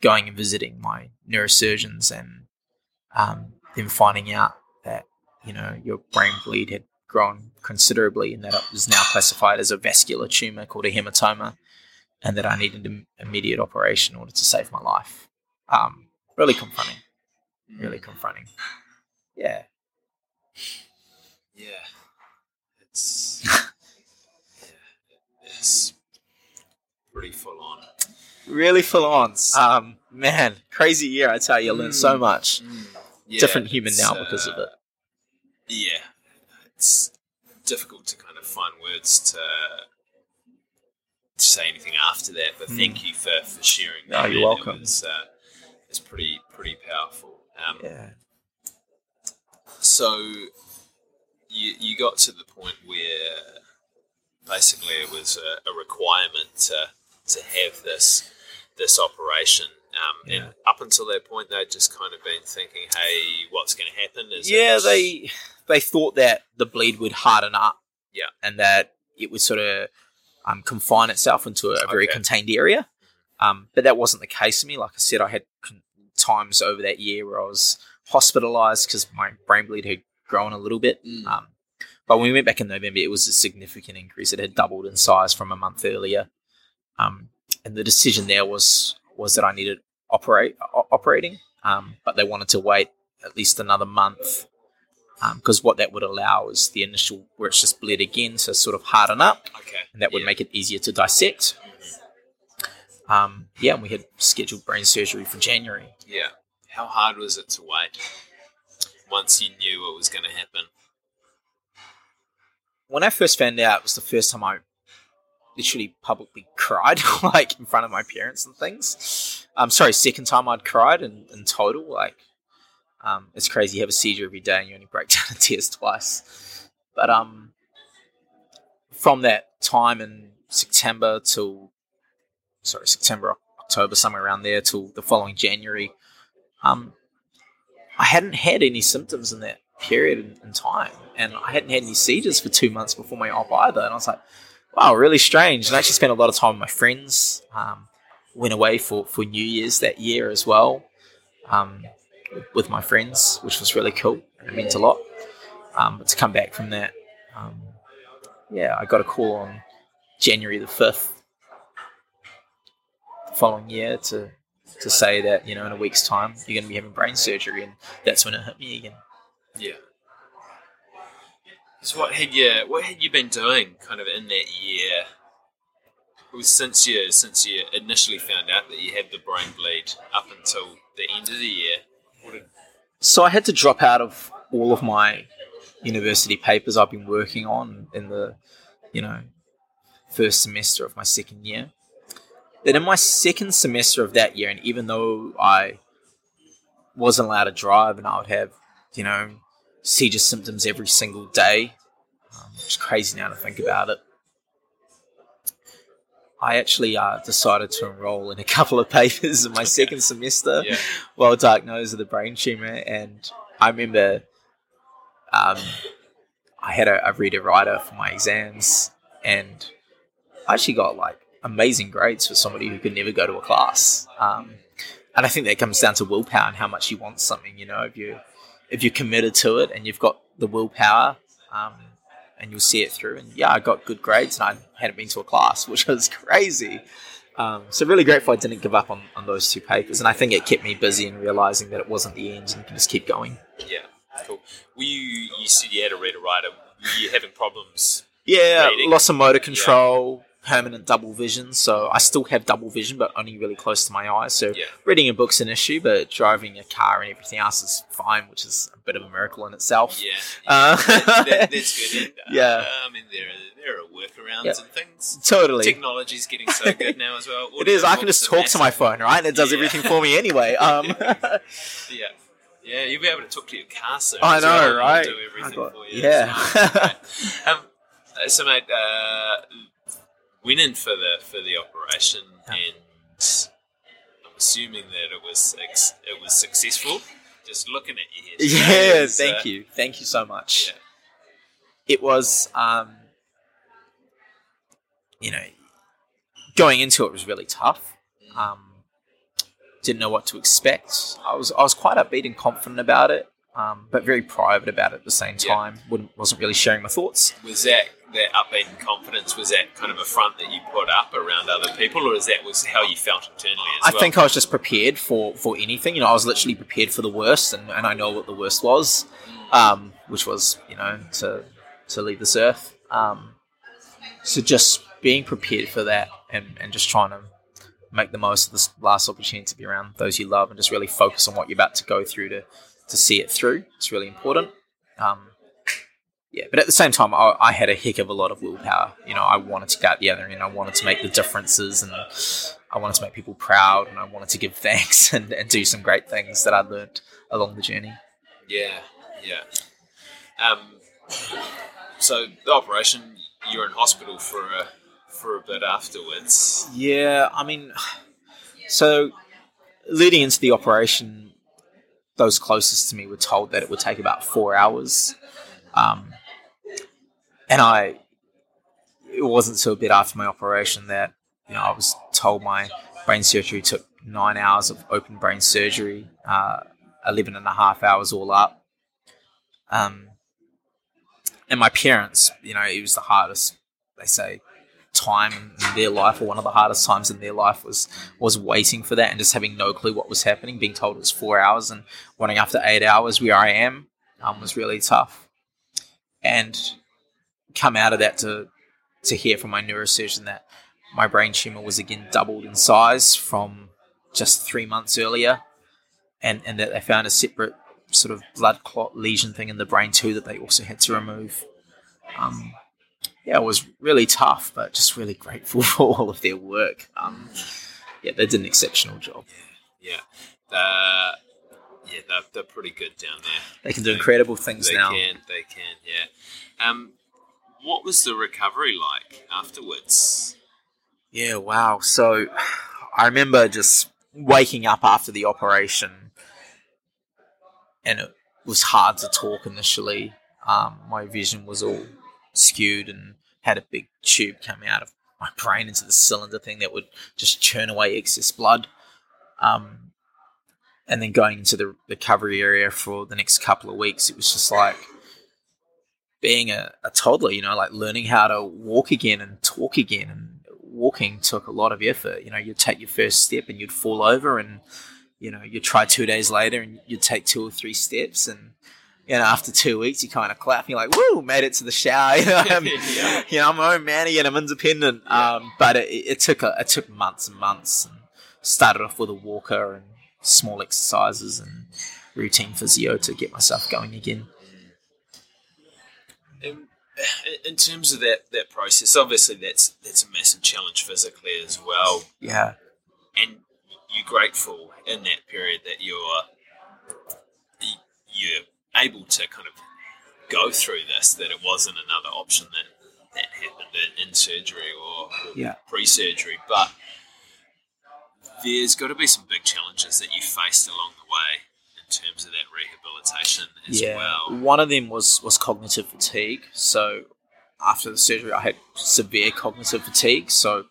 going and visiting my neurosurgeons and um, then finding out that you know your brain bleed had grown considerably and that it was now classified as a vascular tumor called a hematoma, and that I needed an immediate operation in order to save my life. Um, really confronting. Really confronting. Yeah. Yeah. It's, yeah, it's pretty full on. Really full on. Um, man, crazy year. I tell you, I learned so Mm. much. Yeah, Different human now because of uh, it. Yeah, it's difficult to kind of find words to, to say anything after that. But Mm. thank you for, for sharing. No, that, you're man. welcome. It was, uh, it's pretty pretty powerful. Um, Yeah. So you you got to the point where basically it was a, a requirement to to have this this operation. Um, Yeah. And up until that point, they'd just kind of been thinking, "Hey, what's going to happen?" Is yeah, they they thought that the bleed would harden up. Yeah. and that it would sort of um, confine itself into a, very Okay. contained area. Um, but that wasn't the case for me. Like I said, I had con- times over that year where I was hospitalized because my brain bleed had grown a little bit. Mm. Um, but when we went back in November, it was a significant increase. It had doubled in size from a month earlier. Um, and the decision there was was that I needed operate o- operating, um, but they wanted to wait at least another month because what that would allow is the initial where it's just bled again to sort of harden up, okay, and that would Yeah. make it easier to dissect. Um, yeah, and we had scheduled brain surgery for January. Yeah. How hard was it to wait once you knew what was going to happen? when I first found out, it was the first time I literally publicly cried, like in front of my parents and things. Um, sorry, second time I'd cried in, in total. Like, um, it's crazy. You have a seizure every day and you only break down in tears twice. But um, from that time in September till, sorry, September, October, somewhere around there, till the following January, um, I hadn't had any symptoms in that period in, in time, and I hadn't had any seizures for two months before my op either. And I was like, wow, really strange. And I actually spent a lot of time with my friends. Um, went away for, for New Year's that year as well um, with my friends, which was really cool. It meant a lot. Um, but to come back from that, um, yeah, I got a call on January the 5th the following year to to say that you know in a week's time you're going to be having brain surgery, and that's when it hit me again. Yeah. So what had you what had you been doing kind of in that year? It was since you since you initially found out that you had the brain bleed up until the end of the year. Did, So I had to drop out of all of my university papers I've been working on in the, you know, first semester of my second year. Then in my second semester of that year, and even though I wasn't allowed to drive and I would have, you know, seizure symptoms every single day, um, which is crazy now to think about it. I actually uh, decided to enroll in a couple of papers in my second semester yeah. well diagnosed with a brain tumor, and I remember um, I had a, a reader writer for my exams, and I actually got like amazing grades for somebody who could never go to a class. Um, and I think that comes down to willpower and how much you want something. You know, if you if you're committed to it and you've got the willpower, um, and you'll see it through. And yeah, I got good grades, and I hadn't been to a class, which was crazy. Um, so really grateful I didn't give up on, on those two papers, and I think it kept me busy in realizing that it wasn't the end, and you can just keep going. Yeah. Cool. Were you you said you had a reader writer. Were you having problems? Yeah, Reading. loss of motor control, permanent double vision. So I still have double vision, but only really close to my eyes. So Yeah. reading a book's an issue, but driving a car and everything else is fine, which is a bit of a miracle in itself. Yeah. Uh, that, that, that's good. And, uh, Yeah. I mean, there are, there are workarounds Yeah. and things. Totally. Technology's getting so good now as well. It is. I can just talk to my phone, right? And it does Yeah. everything for me anyway. Um, Yeah. Yeah, you'll be able to talk to your car soon. I as well, know, right? Do everything got- for you. yeah. So, okay. um, uh, so, mate, uh, went in for the for the operation, and I'm assuming that it was it was successful. Just looking at you, here yeah. is, Thank uh, you. Thank you so much. Yeah. It was, um, you know, going into it was really tough. Um, didn't know what to expect. I was I was quite upbeat and confident about it, um, but very private about it at the same Yeah. time. Wouldn't wasn't really sharing my thoughts. Was that that upbeat and confidence? Was that kind of a front that you put up around other people, or is that was how you felt internally as I well? think I was just prepared for for anything. You know, I was literally prepared for the worst, and, and I know what the worst was, um, which was you know to to leave this earth. Um, so just being prepared for that and, and just trying to make the most of this last opportunity to be around those you love and just really focus on what you're about to go through to, to see it through. It's really important. Um, yeah, but at the same time, I, I, had a heck of a lot of willpower. You know, I wanted to get out the other end. I wanted to make the differences, and I wanted to make people proud, and I wanted to give thanks and, and do some great things that I learned along the journey. Yeah, yeah. Um, so the operation, you were in hospital for a for a bit afterwards. Yeah, I mean, so leading into the operation, those closest to me were told that it would take about four hours. Um, and I, it wasn't until a bit after my operation that you know I was told my brain surgery took nine hours of open brain surgery, uh, 11 and a half hours all up. Um, and my parents, you know, it was the hardest, they say, time in their life, or one of the hardest times in their life was was waiting for that and just having no clue what was happening, being told it was four hours and wanting after eight hours where I am um, was really tough. And come out of that to to hear from my neurosurgeon that my brain tumor was again doubled in size from just three months earlier, and and that they found a separate sort of blood clot lesion thing in the brain too that they also had to remove. Um, yeah, it was really tough, but just really grateful for all of their work. Um, yeah, they did an exceptional job. Yeah, yeah, uh, yeah, they're, they're pretty good down there. They can do they, incredible things they now. They can, they can. Yeah. Um, what was the recovery like afterwards? Yeah, wow. So I remember just waking up after the operation, and it was hard to talk initially. Um, my vision was all skewed and had a big tube coming out of my brain into the cylinder thing that would just churn away excess blood. Um, and then going into the recovery area for the next couple of weeks, it was just like being a, a toddler, you know, like learning how to walk again and talk again. And walking took a lot of effort. You know, you'd take your first step and you'd fall over, and you know, you'd try two days later and you'd take two or three steps, and you know, after two weeks, you kind of clap. And you're like, "Woo, made it to the shower." You know, I'm, yeah. you know, I'm my own man again. I'm independent. Yeah. Um, but it, it, took a, it took months and months. And started off with a walker and small exercises and routine physio to get myself going again. In, in terms of that that process, obviously that's that's a massive challenge physically as well. Yeah, and you're grateful in that period that you're you're able to kind of go through this. That it wasn't another option that that happened in, in surgery or, or yeah. pre-surgery, but there's got to be some big challenges that you faced along the way in terms of that rehabilitation as yeah. well. One of them was was cognitive fatigue. So after the surgery, I had severe cognitive fatigue. So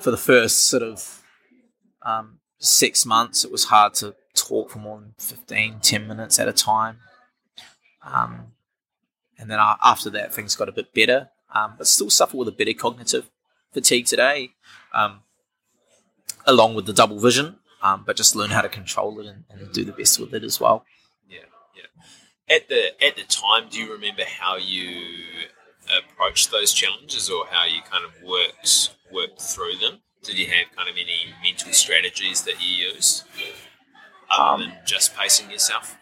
for the first sort of um, six months, it was hard to talk for more than 15, 10 minutes at a time. Um, and then after that, things got a bit better, um, but still suffer with a bit of cognitive fatigue today, um, along with the double vision um, but just learn how to control it and, and, do the best with it as well. Yeah, yeah. At the at the time, do you remember how you approached those challenges, or how you kind of worked worked through them? Did you have kind of any mental strategies that you used other um, than just pacing yourself?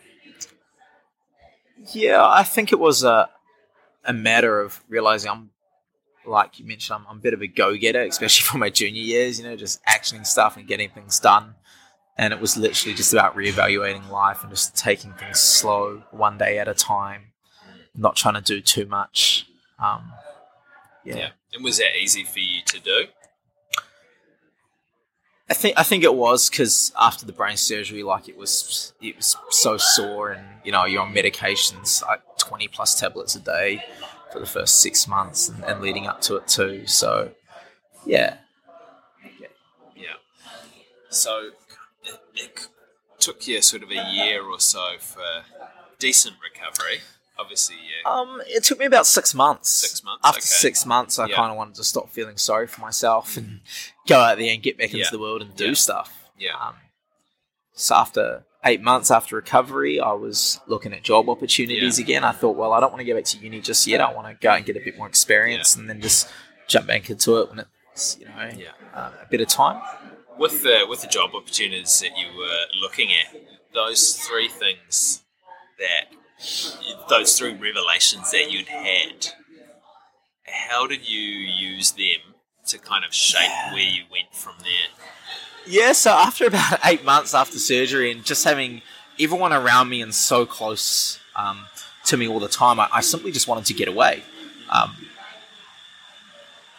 Yeah, I think it was a a matter of realizing I'm like you mentioned, I'm, I'm a bit of a go getter, especially for my junior years, you know, just actioning stuff and getting things done. And it was literally just about reevaluating life and just taking things slow, one day at a time, not trying to do too much. Um, yeah. yeah. And was that easy for you to do? I think I think it was because after the brain surgery, like it was it was so sore, and you know you're on medications like twenty plus tablets a day for the first six months and, and leading up to it too. So yeah, yeah. yeah. So it, it took you sort of a year or so for decent recovery. Obviously, yeah. Um, it took me about six months. Six months. After okay. six months, I kind of wanted to stop feeling sorry for myself and go out there and get back into the world and do yeah. stuff. Yeah. Um, so after eight months after recovery, I was looking at job opportunities Yeah. again. I thought, well, I don't want to go back to uni just yet. I want to go and get a bit more experience and then just jump back into it when it's, you know, Yeah. uh, a bit of time. With the with the job opportunities that you were looking at, those three things that those three revelations that you'd had, how did you use them to kind of shape where you went from there? Yeah, so after about eight months after surgery and just having everyone around me and so close um, to me all the time, I, I simply just wanted to get away. Um,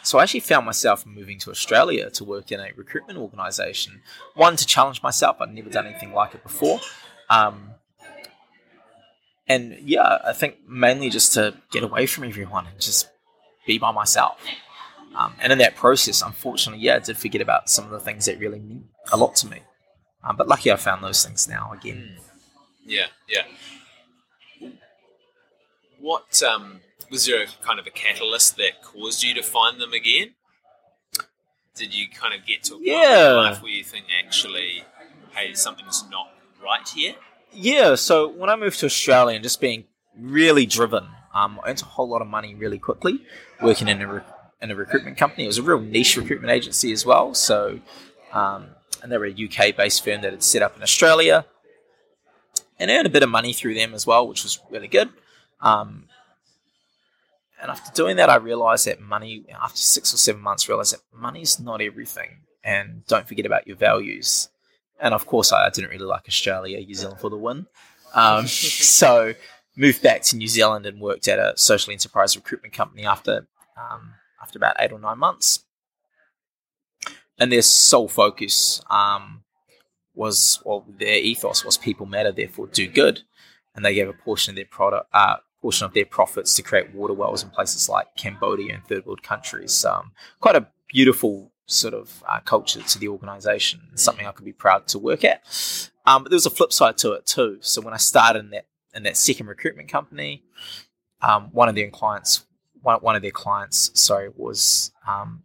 so I actually found myself moving to Australia to work in a recruitment organisation. One to challenge myself; I'd never done anything like it before. Um, and yeah, I think mainly just to get away from everyone and just be by myself. Um, and in that process, unfortunately, yeah, I did forget about some of the things that really mean a lot to me. Um, but lucky I found those things now again. Yeah, yeah. What um, was there a kind of a catalyst that caused you to find them again? Did you kind of get to a point in Yeah. your life where you think actually, hey, something's not right here? Yeah, so when I moved to Australia and just being really driven, um, I earned a whole lot of money really quickly working in a, re- in a recruitment company. It was a real niche recruitment agency as well. So, um, and they were a UK based firm that had set up in Australia and earned a bit of money through them as well, which was really good. Um, and after doing that, I realized that money, after six or seven months, realized that money's not everything. And don't forget about your values. And of course, I, didn't really like Australia, New Zealand for the win. Um, so moved back to New Zealand and worked at a social enterprise recruitment company after um, after about eight or nine months. And their sole focus um, was, well, their ethos was people matter, therefore do good. And they gave a portion of their product, uh, portion of their profits to create water wells in places like Cambodia and third world countries. Um, quite a beautiful sort of uh, culture to the organization, something I could be proud to work at. Um, but there was a flip side to it too. So when I started in that in that second recruitment company, um, one of their clients, one, one of their clients, sorry, was um,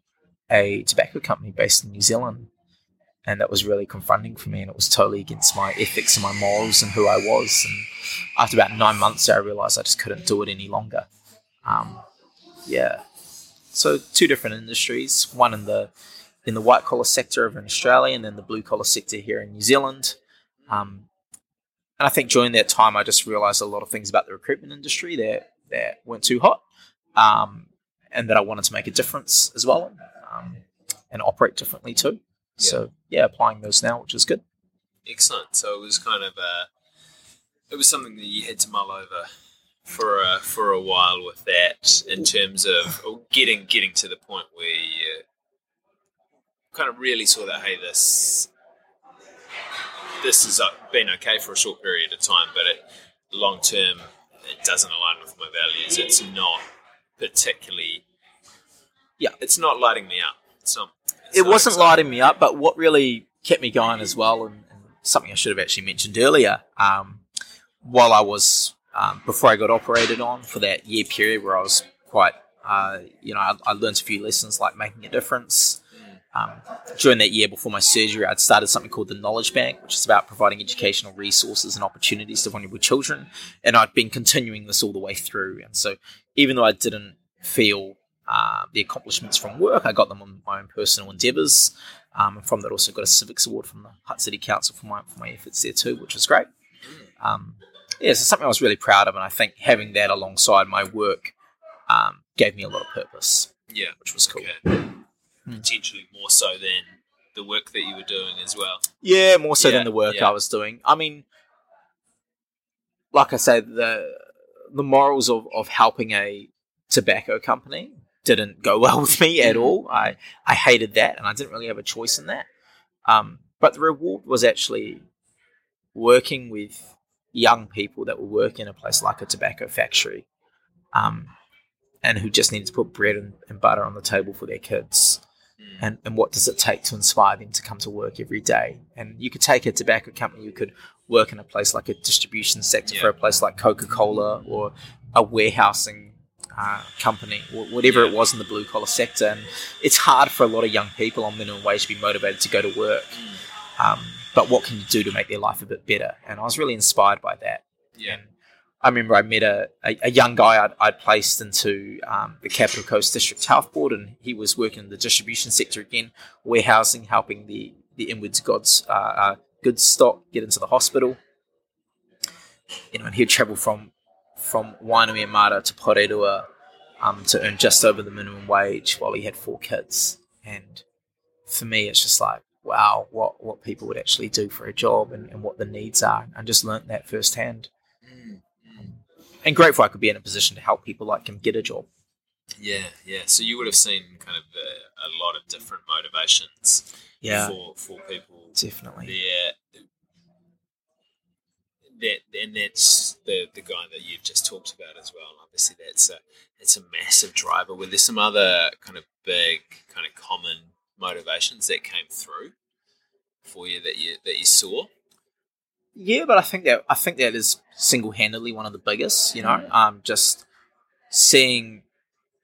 a tobacco company based in New Zealand, and that was really confronting for me, and it was totally against my ethics and my morals and who I was. And after about nine months, I realized I just couldn't do it any longer. Um, yeah, so two different industries, one in the in the white collar sector over in Australia, and then the blue collar sector here in New Zealand. Um, and I think during that time, I just realized a lot of things about the recruitment industry that that weren't too hot, um, and that I wanted to make a difference as well, um, and operate differently too. So yeah, applying those now, which is good. Excellent. So it was kind of a, it was something that you had to mull over for a, for a while with that in terms of getting getting to the point where you kind of really saw that hey this this has uh, been okay for a short period of time, but it long term it doesn't align with my values. It's not particularly Yeah. it's not lighting me up. It's not. it's it not wasn't exciting. lighting me up, but what really kept me going as well, and, and something I should have actually mentioned earlier, um, while I was um, before I got operated on for that year period where I was quite, uh, you know, I, I learned a few lessons like making a difference. Um, during that year before my surgery, I'd started something called the Knowledge Bank, which is about providing educational resources and opportunities to vulnerable children. And I'd been continuing this all the way through. And so, even though I didn't feel uh, the accomplishments from work, I got them on my own personal endeavours. Um, and from that, also got a civics award from the Hutt City Council for my for my efforts there too, which was great. Um, yeah, so something I was really proud of, and I think having that alongside my work um, gave me a lot of purpose, Yeah. which was cool. Okay. Potentially more so than the work that you were doing as well. Yeah, more so Yeah, than the work yeah. I was doing. I mean, like I say, the the morals of, of helping a tobacco company didn't go well with me at all. I, I hated that, and I didn't really have a choice in that. Um, but the reward was actually working with young people that will work in a place like a tobacco factory, um, and who just needed to put bread and, and butter on the table for their kids and, and what does it take to inspire them to come to work every day? And you could take a tobacco company, you could work in a place like a distribution sector for a place like Coca Cola or a warehousing uh, company or whatever it was in the blue collar sector. And it's hard for a lot of young people on minimum wage to be motivated to go to work. Um, but what can you do to make their life a bit better? And I was really inspired by that. Yeah. And I remember I met a, a, a young guy I'd, I'd placed into um, the Capital Coast District Health Board, and he was working in the distribution sector again, warehousing, helping the the inwards goods uh, uh, goods stock get into the hospital. You know, and he'd travel from from Wainuiomata to Porirua um, to earn just over the minimum wage while he had four kids. And for me, it's just like, wow, what, what people would actually do for a job and, and what the needs are. And just learnt that firsthand. Mm, And grateful I could be in a position to help people like him get a job. Yeah, yeah. So you would have seen kind of a, a lot of different motivations Yeah, for for people definitely. Yeah. That and that's the the guy that you've just talked about as well. Obviously, that's a it's a massive driver. Were there some other kind of big kind of common motivations that came through for you that you that you saw? Yeah, but I think that I think that is single handedly one of the biggest. You know, um, just seeing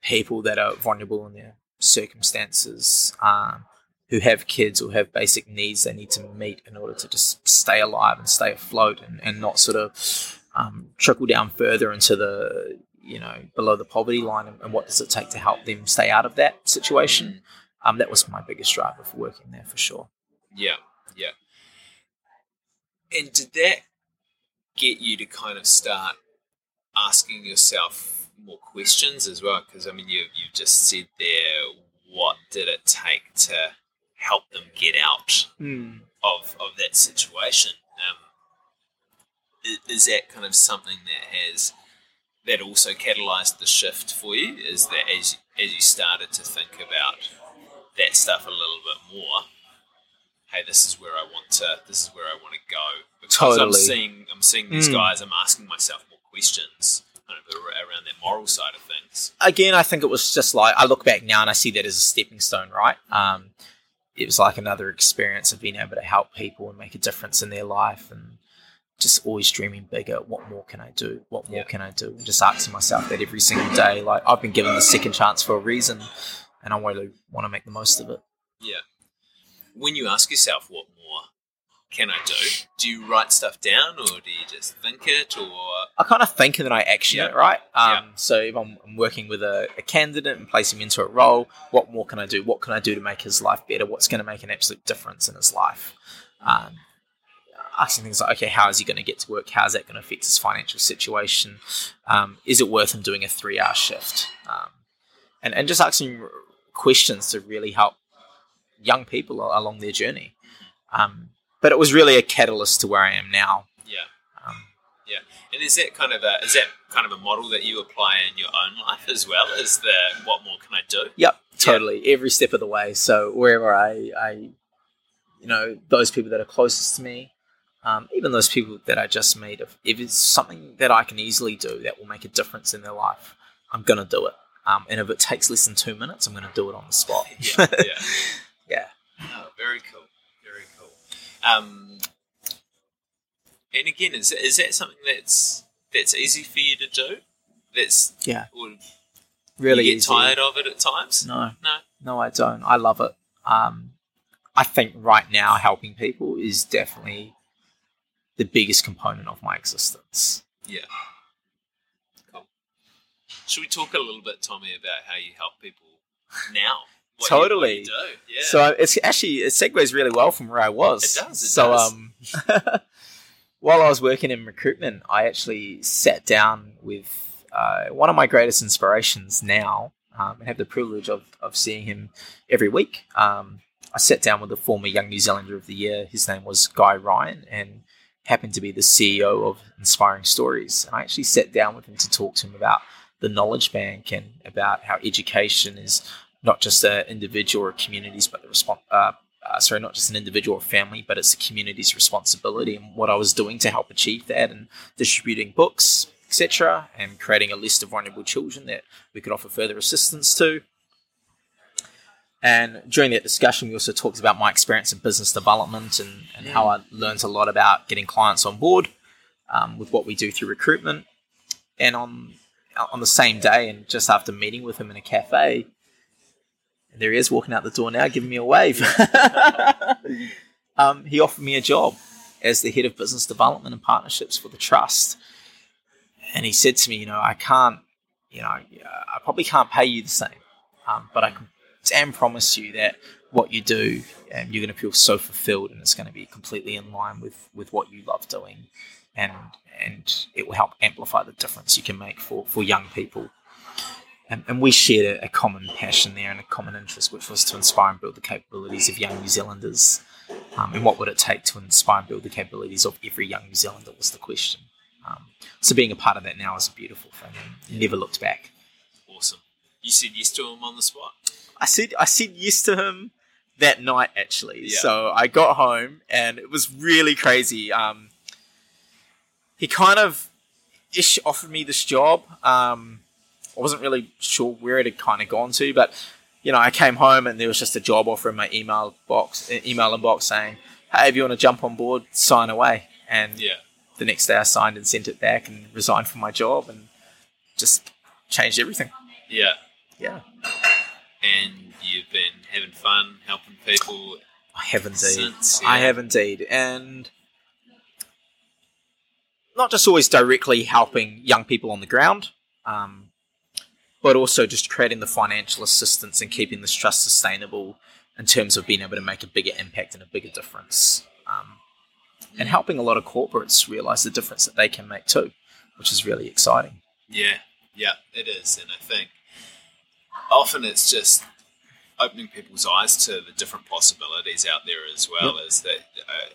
people that are vulnerable in their circumstances, um, who have kids or have basic needs they need to meet in order to just stay alive and stay afloat, and, and not sort of um, trickle down further into the you know below the poverty line, and, and what does it take to help them stay out of that situation? Um, that was my biggest driver for working there for sure. Yeah, yeah. And did that get you to kind of start asking yourself more questions as well? Because I mean, you you just said there, what did it take to help them get out of of that situation? Um, is that kind of something that has that also catalyzed the shift for you? Is that as as you started to think about that stuff a little bit more? Hey, this is where I want to. This is where I want to go. Because I'm seeing, I'm seeing these Mm. guys. I'm asking myself more questions, kind of around that moral side of things. again, I think it was just like I look back now and I see that as a stepping stone, right? Um, it was like another experience of being able to help people and make a difference in their life, and just always dreaming bigger. What more can I do? What more Yeah. can I do? And just asking myself that every single day. Like I've been given the second chance for a reason, and I really want to make the most of it. Yeah. When you ask yourself, what more can I do? Do you write stuff down, or do you just think it, or I kind of think and then I action Yeah. it, right? Um, Yeah. So if I'm, I'm working with a, a candidate and placing him into a role, what more can I do? What can I do to make his life better? What's going to make an absolute difference in his life? Um, asking things like, okay, how is he going to get to work? How is that going to affect his financial situation? Um, is it worth him doing a three-hour shift? Um, and and just asking questions to really help young people along their journey. Um, but it was really a catalyst to where I am now. yeah? Um, yeah. And is that kind of a is that kind of a model that you apply in your own life as well? Is the what more can I do? Yep, totally. Every step of the way. So wherever I, I, you know, those people that are closest to me, um, even those people that I just meet, if, if it's something that I can easily do that will make a difference in their life, I'm gonna do it. Um, and if it takes less than two minutes, I'm gonna do it on the spot. Yeah, yeah. Yeah. Oh, very cool. Very cool. Um, and again, is is that something that's that's easy for you to do? That's Yeah. or Really you get easy. tired of it at times. No, No. no, I don't. I love it. Um, I think right now helping people is definitely the biggest component of my existence. Yeah. Should we talk a little bit, Tommy, about how you help people now? What you- what Totally. you do. Yeah. So it's actually it segues really well from where I was. It does, it so does. um, while I was working in recruitment, I actually sat down with uh, one of my greatest inspirations now, um, and have the privilege of of seeing him every week. Um, I sat down with the former Young New Zealander of the Year. His name was Guy Ryan, and happened to be the CEO of Inspiring Stories. And I actually sat down with him to talk to him about the knowledge bank and about how education is not just an individual or communities, but the response. Uh, uh, sorry, not just an individual or family, but it's the community's responsibility and what I was doing to help achieve that, and distributing books, etc., and creating a list of vulnerable children that we could offer further assistance to. And during that discussion, we also talked about my experience in business development and, and how I learned a lot about getting clients on board um, with what we do through recruitment. And on on the same day, and just after meeting with him in a cafe, And there he is walking out the door now, giving me a wave. um, he offered me a job as the head of business development and partnerships for the trust. And he said to me, you know, I can't, you know, I probably can't pay you the same, um, but I can damn promise you that what you do, and you're going to feel so fulfilled, and it's going to be completely in line with with what you love doing, and and it will help amplify the difference you can make for for young people. And, and we shared a, a common passion there and a common interest, which was to inspire and build the capabilities of young New Zealanders. Um, and what would it take to inspire and build the capabilities of every young New Zealander was the question. Um, so being a part of that now is a beautiful thing and never looked back. Awesome. You said yes to him on the spot. I said I said yes to him that night actually. Yeah. So I got home and it was really crazy. Um, he kind of ish offered me this job. Um, I wasn't really sure where it had kind of gone to, but you know, I came home and there was just a job offer in my email box, email inbox saying, "Hey, if you want to jump on board, sign away." And yeah. the next day, I signed and sent it back and resigned from my job and just changed everything. Yeah, yeah. And you've been having fun helping people. I have indeed. Since, yeah. I have indeed, and not just always directly helping young people on the ground, um, but also just creating the financial assistance and keeping this trust sustainable in terms of being able to make a bigger impact and a bigger difference. Um, and helping a lot of corporates realize the difference that they can make too, which is really exciting. Yeah, yeah, it is. And I think often it's just opening people's eyes to the different possibilities out there as well yep. as that uh,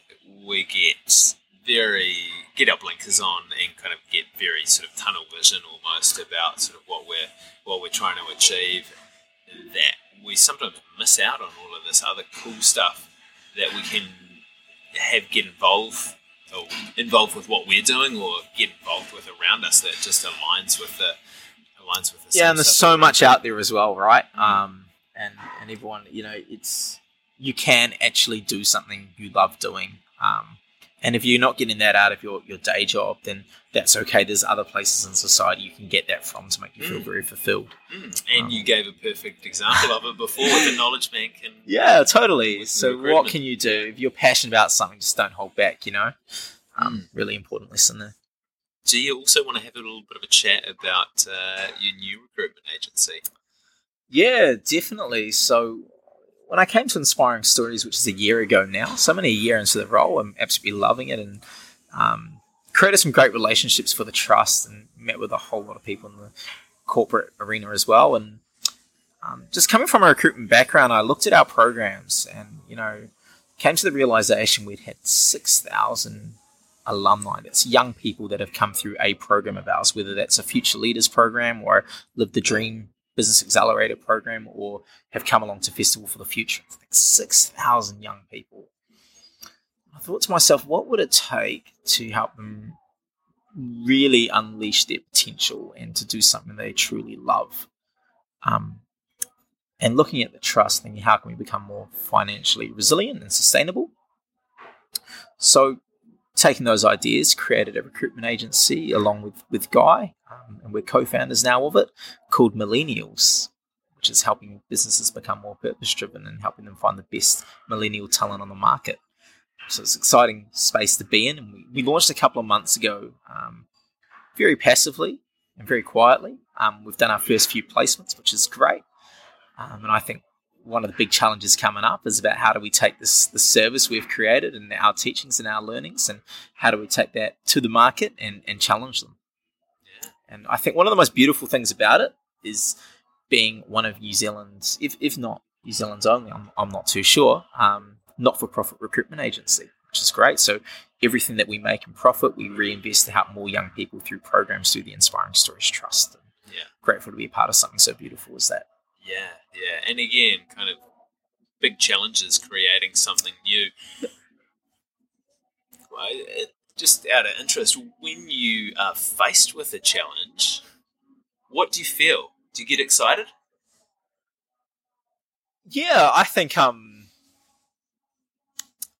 we get very get our blinkers on and kind of get very sort of tunnel vision almost about sort of what we're what we're trying to achieve that we sometimes miss out on all of this other cool stuff that we can have get involved or involved with what we're doing or get involved with around us that just aligns with the aligns with the yeah and there's so much out there as well right? Um, and and everyone you know it's you can actually do something you love doing. Um, and if you're not getting that out of your, your day job, then that's okay. There's other places in society you can get that from to make you feel mm. very fulfilled. Mm. And um, you gave a perfect example of it before with the knowledge bank. And yeah, totally. So what can you do if you're passionate about something? Just don't hold back. You know, um, mm. really important lesson there. Do you also want to have a little bit of a chat about uh, your new recruitment agency? Yeah, definitely. So when I came to Inspiring Stories, which is a year ago now, so many a year into the role, I'm absolutely loving it and um, created some great relationships for the trust and met with a whole lot of people in the corporate arena as well. And um, just coming from a recruitment background, I looked at our programs and, you know, came to the realization we'd had 6,000 alumni. That's young people that have come through a program of ours, whether that's a Future Leaders program or Live the Dream Business Accelerator program or have come along to Festival for the Future. It's like 6,000 young people. I thought to myself, what would it take to help them really unleash their potential and to do something they truly love? Um, and looking at the trust, thinking, how can we become more financially resilient and sustainable? So taking those ideas, created a recruitment agency along with, with Guy, um, and we're co founders now of it, called Millennials, which is helping businesses become more purpose driven and helping them find the best millennial talent on the market. So it's an exciting space to be in. And we, we launched a couple of months ago, um, very passively and very quietly. Um, we've done our first few placements, which is great. Um, and I think one of the big challenges coming up is about how do we take this the service we've created and our teachings and our learnings and how do we take that to the market and, and challenge them. Yeah. And I think one of the most beautiful things about it is being one of New Zealand's, if, if not New Zealand's only, I'm, I'm not too sure, um, not for profit recruitment agency, which is great. So everything that we make in profit, we reinvest to help more young people through programs through the Inspiring Stories Trust. And yeah. Grateful to be a part of something so beautiful as that. Yeah, yeah. And again, kind of big challenges creating something new. Well, it, just out of interest, when you are faced with a challenge, what do you feel? Do you get excited? Yeah, I think um,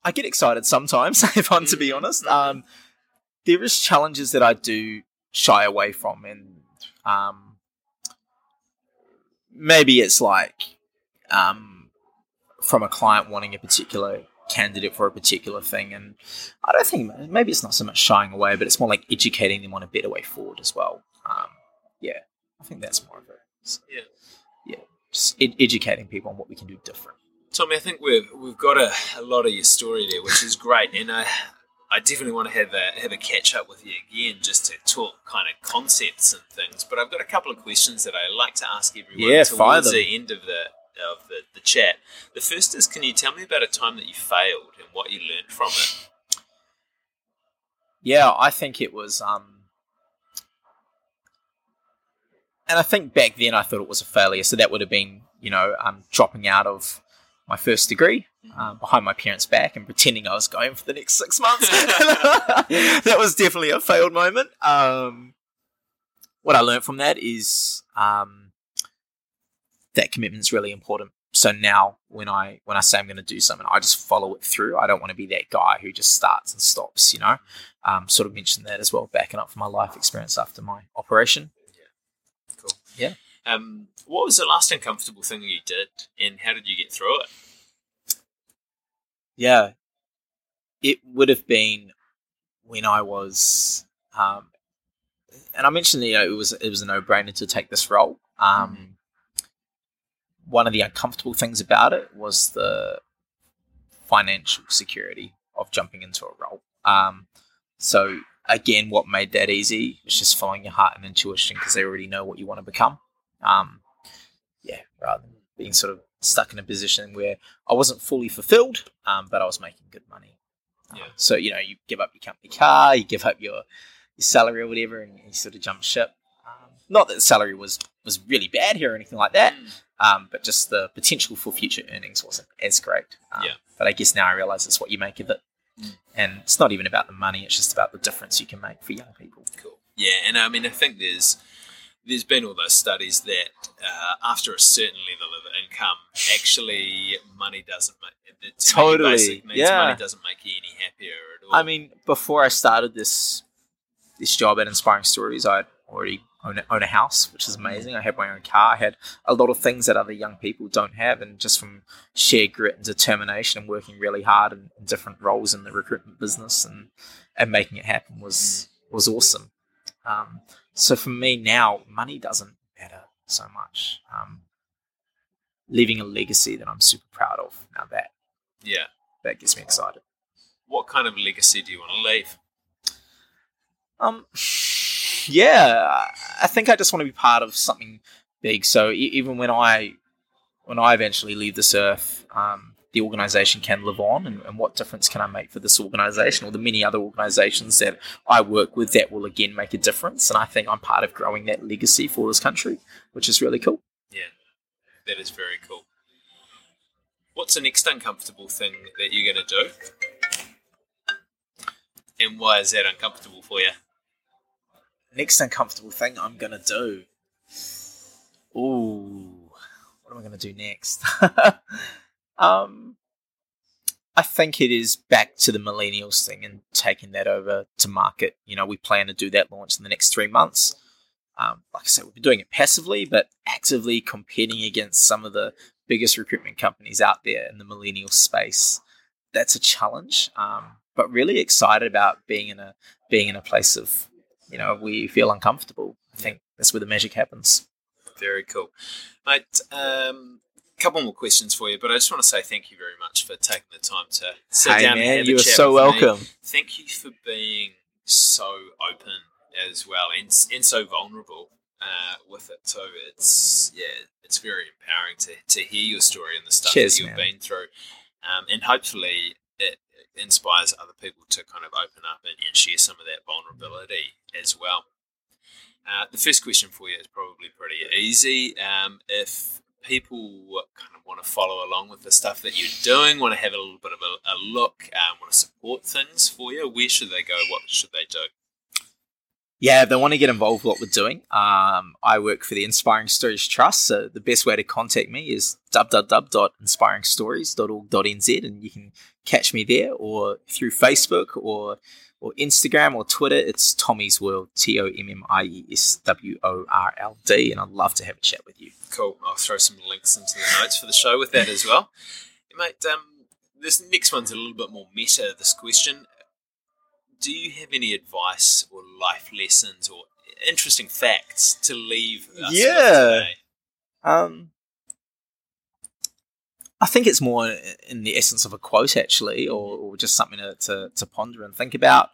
I get excited sometimes. If I'm to be mm-hmm. honest, um, there is challenges that I do shy away from, and um, maybe it's like um, from a client wanting a particular candidate for a particular thing. And I don't think maybe it's not so much shying away, but it's more like educating them on a better way forward as well. Um, yeah, I think that's more of it. So, Yeah. yeah, just ed- educating people on what we can do different. Tommy, I think we've we've got a, a lot of your story there, which is great, and I I definitely want to have a have a catch up with you again just to talk kind of concepts and things. But I've got a couple of questions that I like to ask everyone Yeah, towards the end of the of the, the chat. The first is, can you tell me about a time that you failed and what you learned from it? Yeah, I think it was. Um, and I think back then I thought it was a failure. So that would have been, you know, um, dropping out of my first degree um, behind my parents' back and pretending I was going for the next six months. that was definitely a failed moment. Um, what I learned from that is um, that commitment is really important. So now, when I when I say I'm going to do something, I just follow it through. I don't want to be that guy who just starts and stops. You know, um, sort of mentioned that as well, backing up from my life experience after my operation. Cool. Yeah. Um, what was the last uncomfortable thing you did, and how did you get through it? Yeah, it would have been when I was, um, and I mentioned you know it was it was a no brainer to take this role. Um, One of the uncomfortable things about it was the financial security of jumping into a role. Um, so again, what made that easy was just following your heart and intuition because they already know what you want to become. Um, yeah, rather than being sort of stuck in a position where I wasn't fully fulfilled, um, but I was making good money. Yeah. so you know, you give up your company car, you give up your your salary or whatever, and you sort of jump ship. Um, not that the salary was was really bad here or anything like that, um, but just the potential for future earnings wasn't as great. Um, Yeah. But I guess now I realize it's what you make of it, Mm. and it's not even about the money; it's just about the difference you can make for young people. Cool. Yeah, and I mean, I think there's there's been all those studies that uh, after a certain level of income, actually money doesn't make it, to make you Totally, needs, yeah. money doesn't make you any happier at all. I mean, before I started this this job at Inspiring Stories, I already own a, own a house, which is amazing. I had my own car. I had a lot of things that other young people don't have, and just from sheer grit and determination and working really hard in, in different roles in the recruitment business and and making it happen was was awesome. Um, so for me now, money doesn't matter so much. Um, leaving a legacy that I'm super proud of. Now that yeah. that gets me excited. What kind of legacy do you want to leave? Um, yeah, I think I just want to be part of something big. So e- even when I when I eventually leave this earth, um, the organization can live on, and, and what difference can I make for this organization or the many other organizations that I work with that will again make a difference? And I think I'm part of growing that legacy for this country, which is really cool. Yeah, that is very cool. What's the next uncomfortable thing that you're going to do? And why is that uncomfortable for you? Next uncomfortable thing I'm gonna do. Ooh, what am I gonna do next? um, I think it is back to the millennials thing and taking that over to market. You know, we plan to do that launch in the next three months. Um, like I said, we've been doing it passively, but actively competing against some of the biggest recruitment companies out there in the millennial space. That's a challenge, um, but really excited about being in a being in a place of you know we feel uncomfortable. I think that's where the magic happens. Very cool. Mate, um, couple more questions for you, but I just want to say thank you very much for taking the time to sit hey down and man, have you are so with me. welcome. Thank you for being so open as well and, and so vulnerable uh, with it too. It's yeah, it's very empowering to, to hear your story and the stuff Cheers, that you've man. been through, um, and hopefully it inspires other people to kind of open up and, and share some of that vulnerability as well. Uh, the first question for you is probably pretty easy. Um, if people kind of want to follow along with the stuff that you're doing, want to have a little bit of a, a look, um, want to support things for you, where should they go? What should they do? Yeah, they want to get involved with what we're doing, um, I work for the Inspiring Stories Trust. So the best way to contact me is www.inspiringstories.org.nz, and you can catch me there, or through Facebook, or or Instagram, or Twitter. It's Tommy's World, T O M M I E S W O R L D, and I'd love to have a chat with you. Cool. I'll throw some links into the notes for the show with that as well. Mate, um, this next one's a little bit more meta. This question: Do you have any advice or life lessons or interesting facts to leave? Us yeah. Um, I think it's more in the essence of a quote, actually, or, or just something to, to, to, ponder and think about.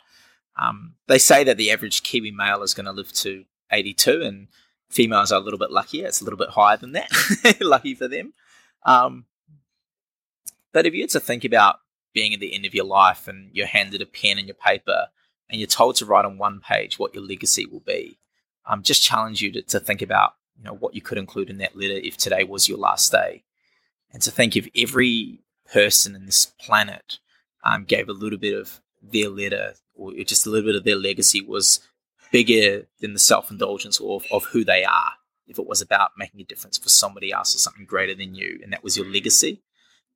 Um, they say that the average Kiwi male is going to live to 82, and females are a little bit luckier. It's a little bit higher than that. Lucky for them. Um, but if you had to think about being at the end of your life and you're handed a pen and your paper and you're told to write on one page what your legacy will be, um, just challenge you to, to think about you know what you could include in that letter if today was your last day, and to think if every person in this planet um, gave a little bit of their letter or just a little bit of their legacy was bigger than the self indulgence of, of who they are. If it was about making a difference for somebody else or something greater than you, and that was your legacy,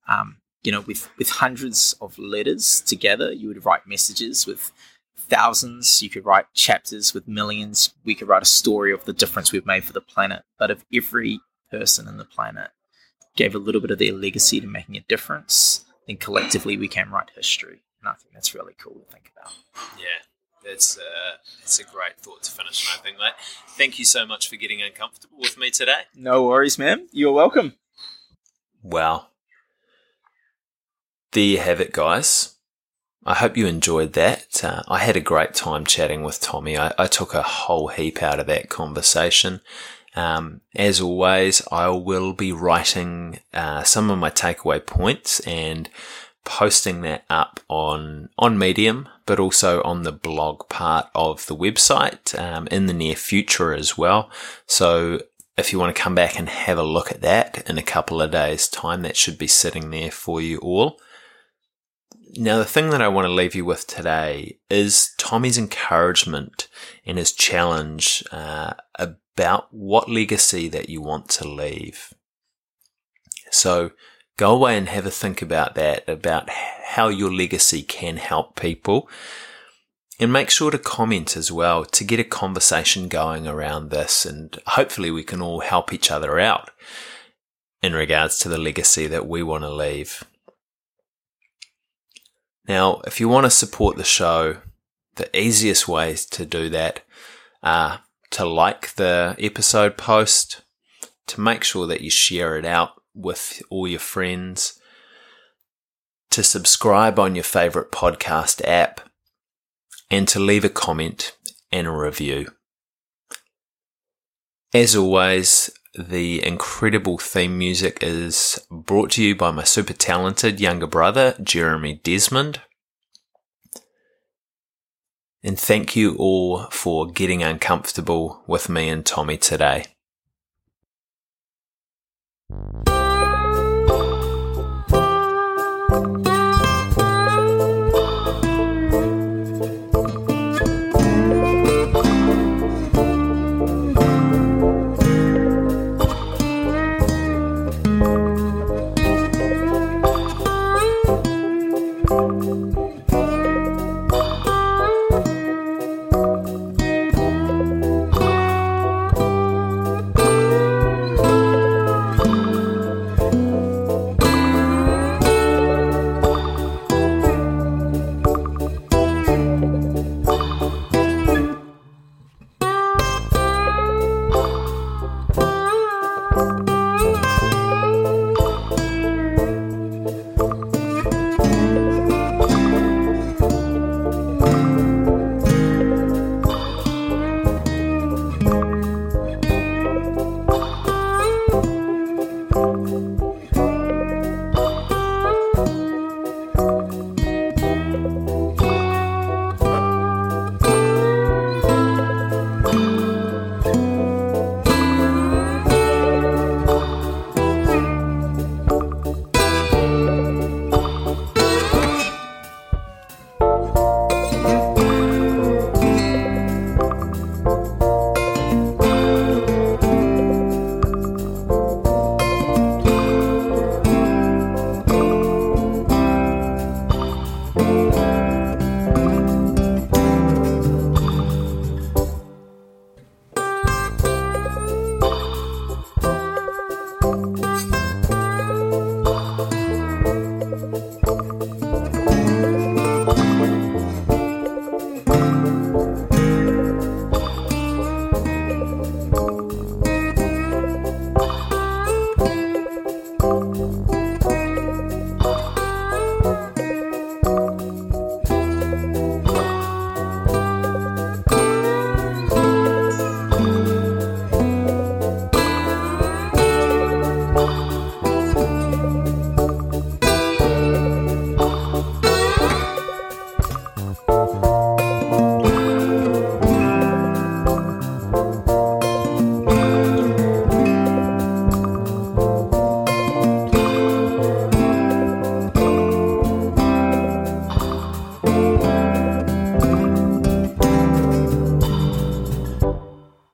um, you know, with with hundreds of letters together, you would write messages with thousands. You could write chapters with millions. We could write a story of the difference we've made for the planet. But if every person in the planet gave a little bit of their legacy to making a difference, then collectively we can write history. And I think that's really cool to think about. Yeah, that's, uh, that's a great thought to finish on, I think, mate. Thank you so much for getting uncomfortable with me today. No worries, man. You're welcome. Wow. There you have it, guys. I hope you enjoyed that. Uh, I had a great time chatting with Tommy. I, I, took a whole heap out of that conversation. Um, as always, I will be writing uh, some of my takeaway points and posting that up on on Medium, but also on the blog part of the website um, in the near future as well. So if you want to come back and have a look at that in a couple of days' time, that should be sitting there for you all. Now, the thing that I want to leave you with today is Tommy's encouragement and his challenge uh, about what legacy that you want to leave. So go away and have a think about that, about how your legacy can help people. And make sure to comment as well to get a conversation going around this. And hopefully we can all help each other out in regards to the legacy that we want to leave. Now, if you want to support the show, the easiest ways to do that are to like the episode post, to make sure that you share it out with all your friends, to subscribe on your favorite podcast app, and to leave a comment and a review. As always, the incredible theme music is brought to you by my super talented younger brother, Jeremy Desmond. And thank you all for getting uncomfortable with me and Tommy today.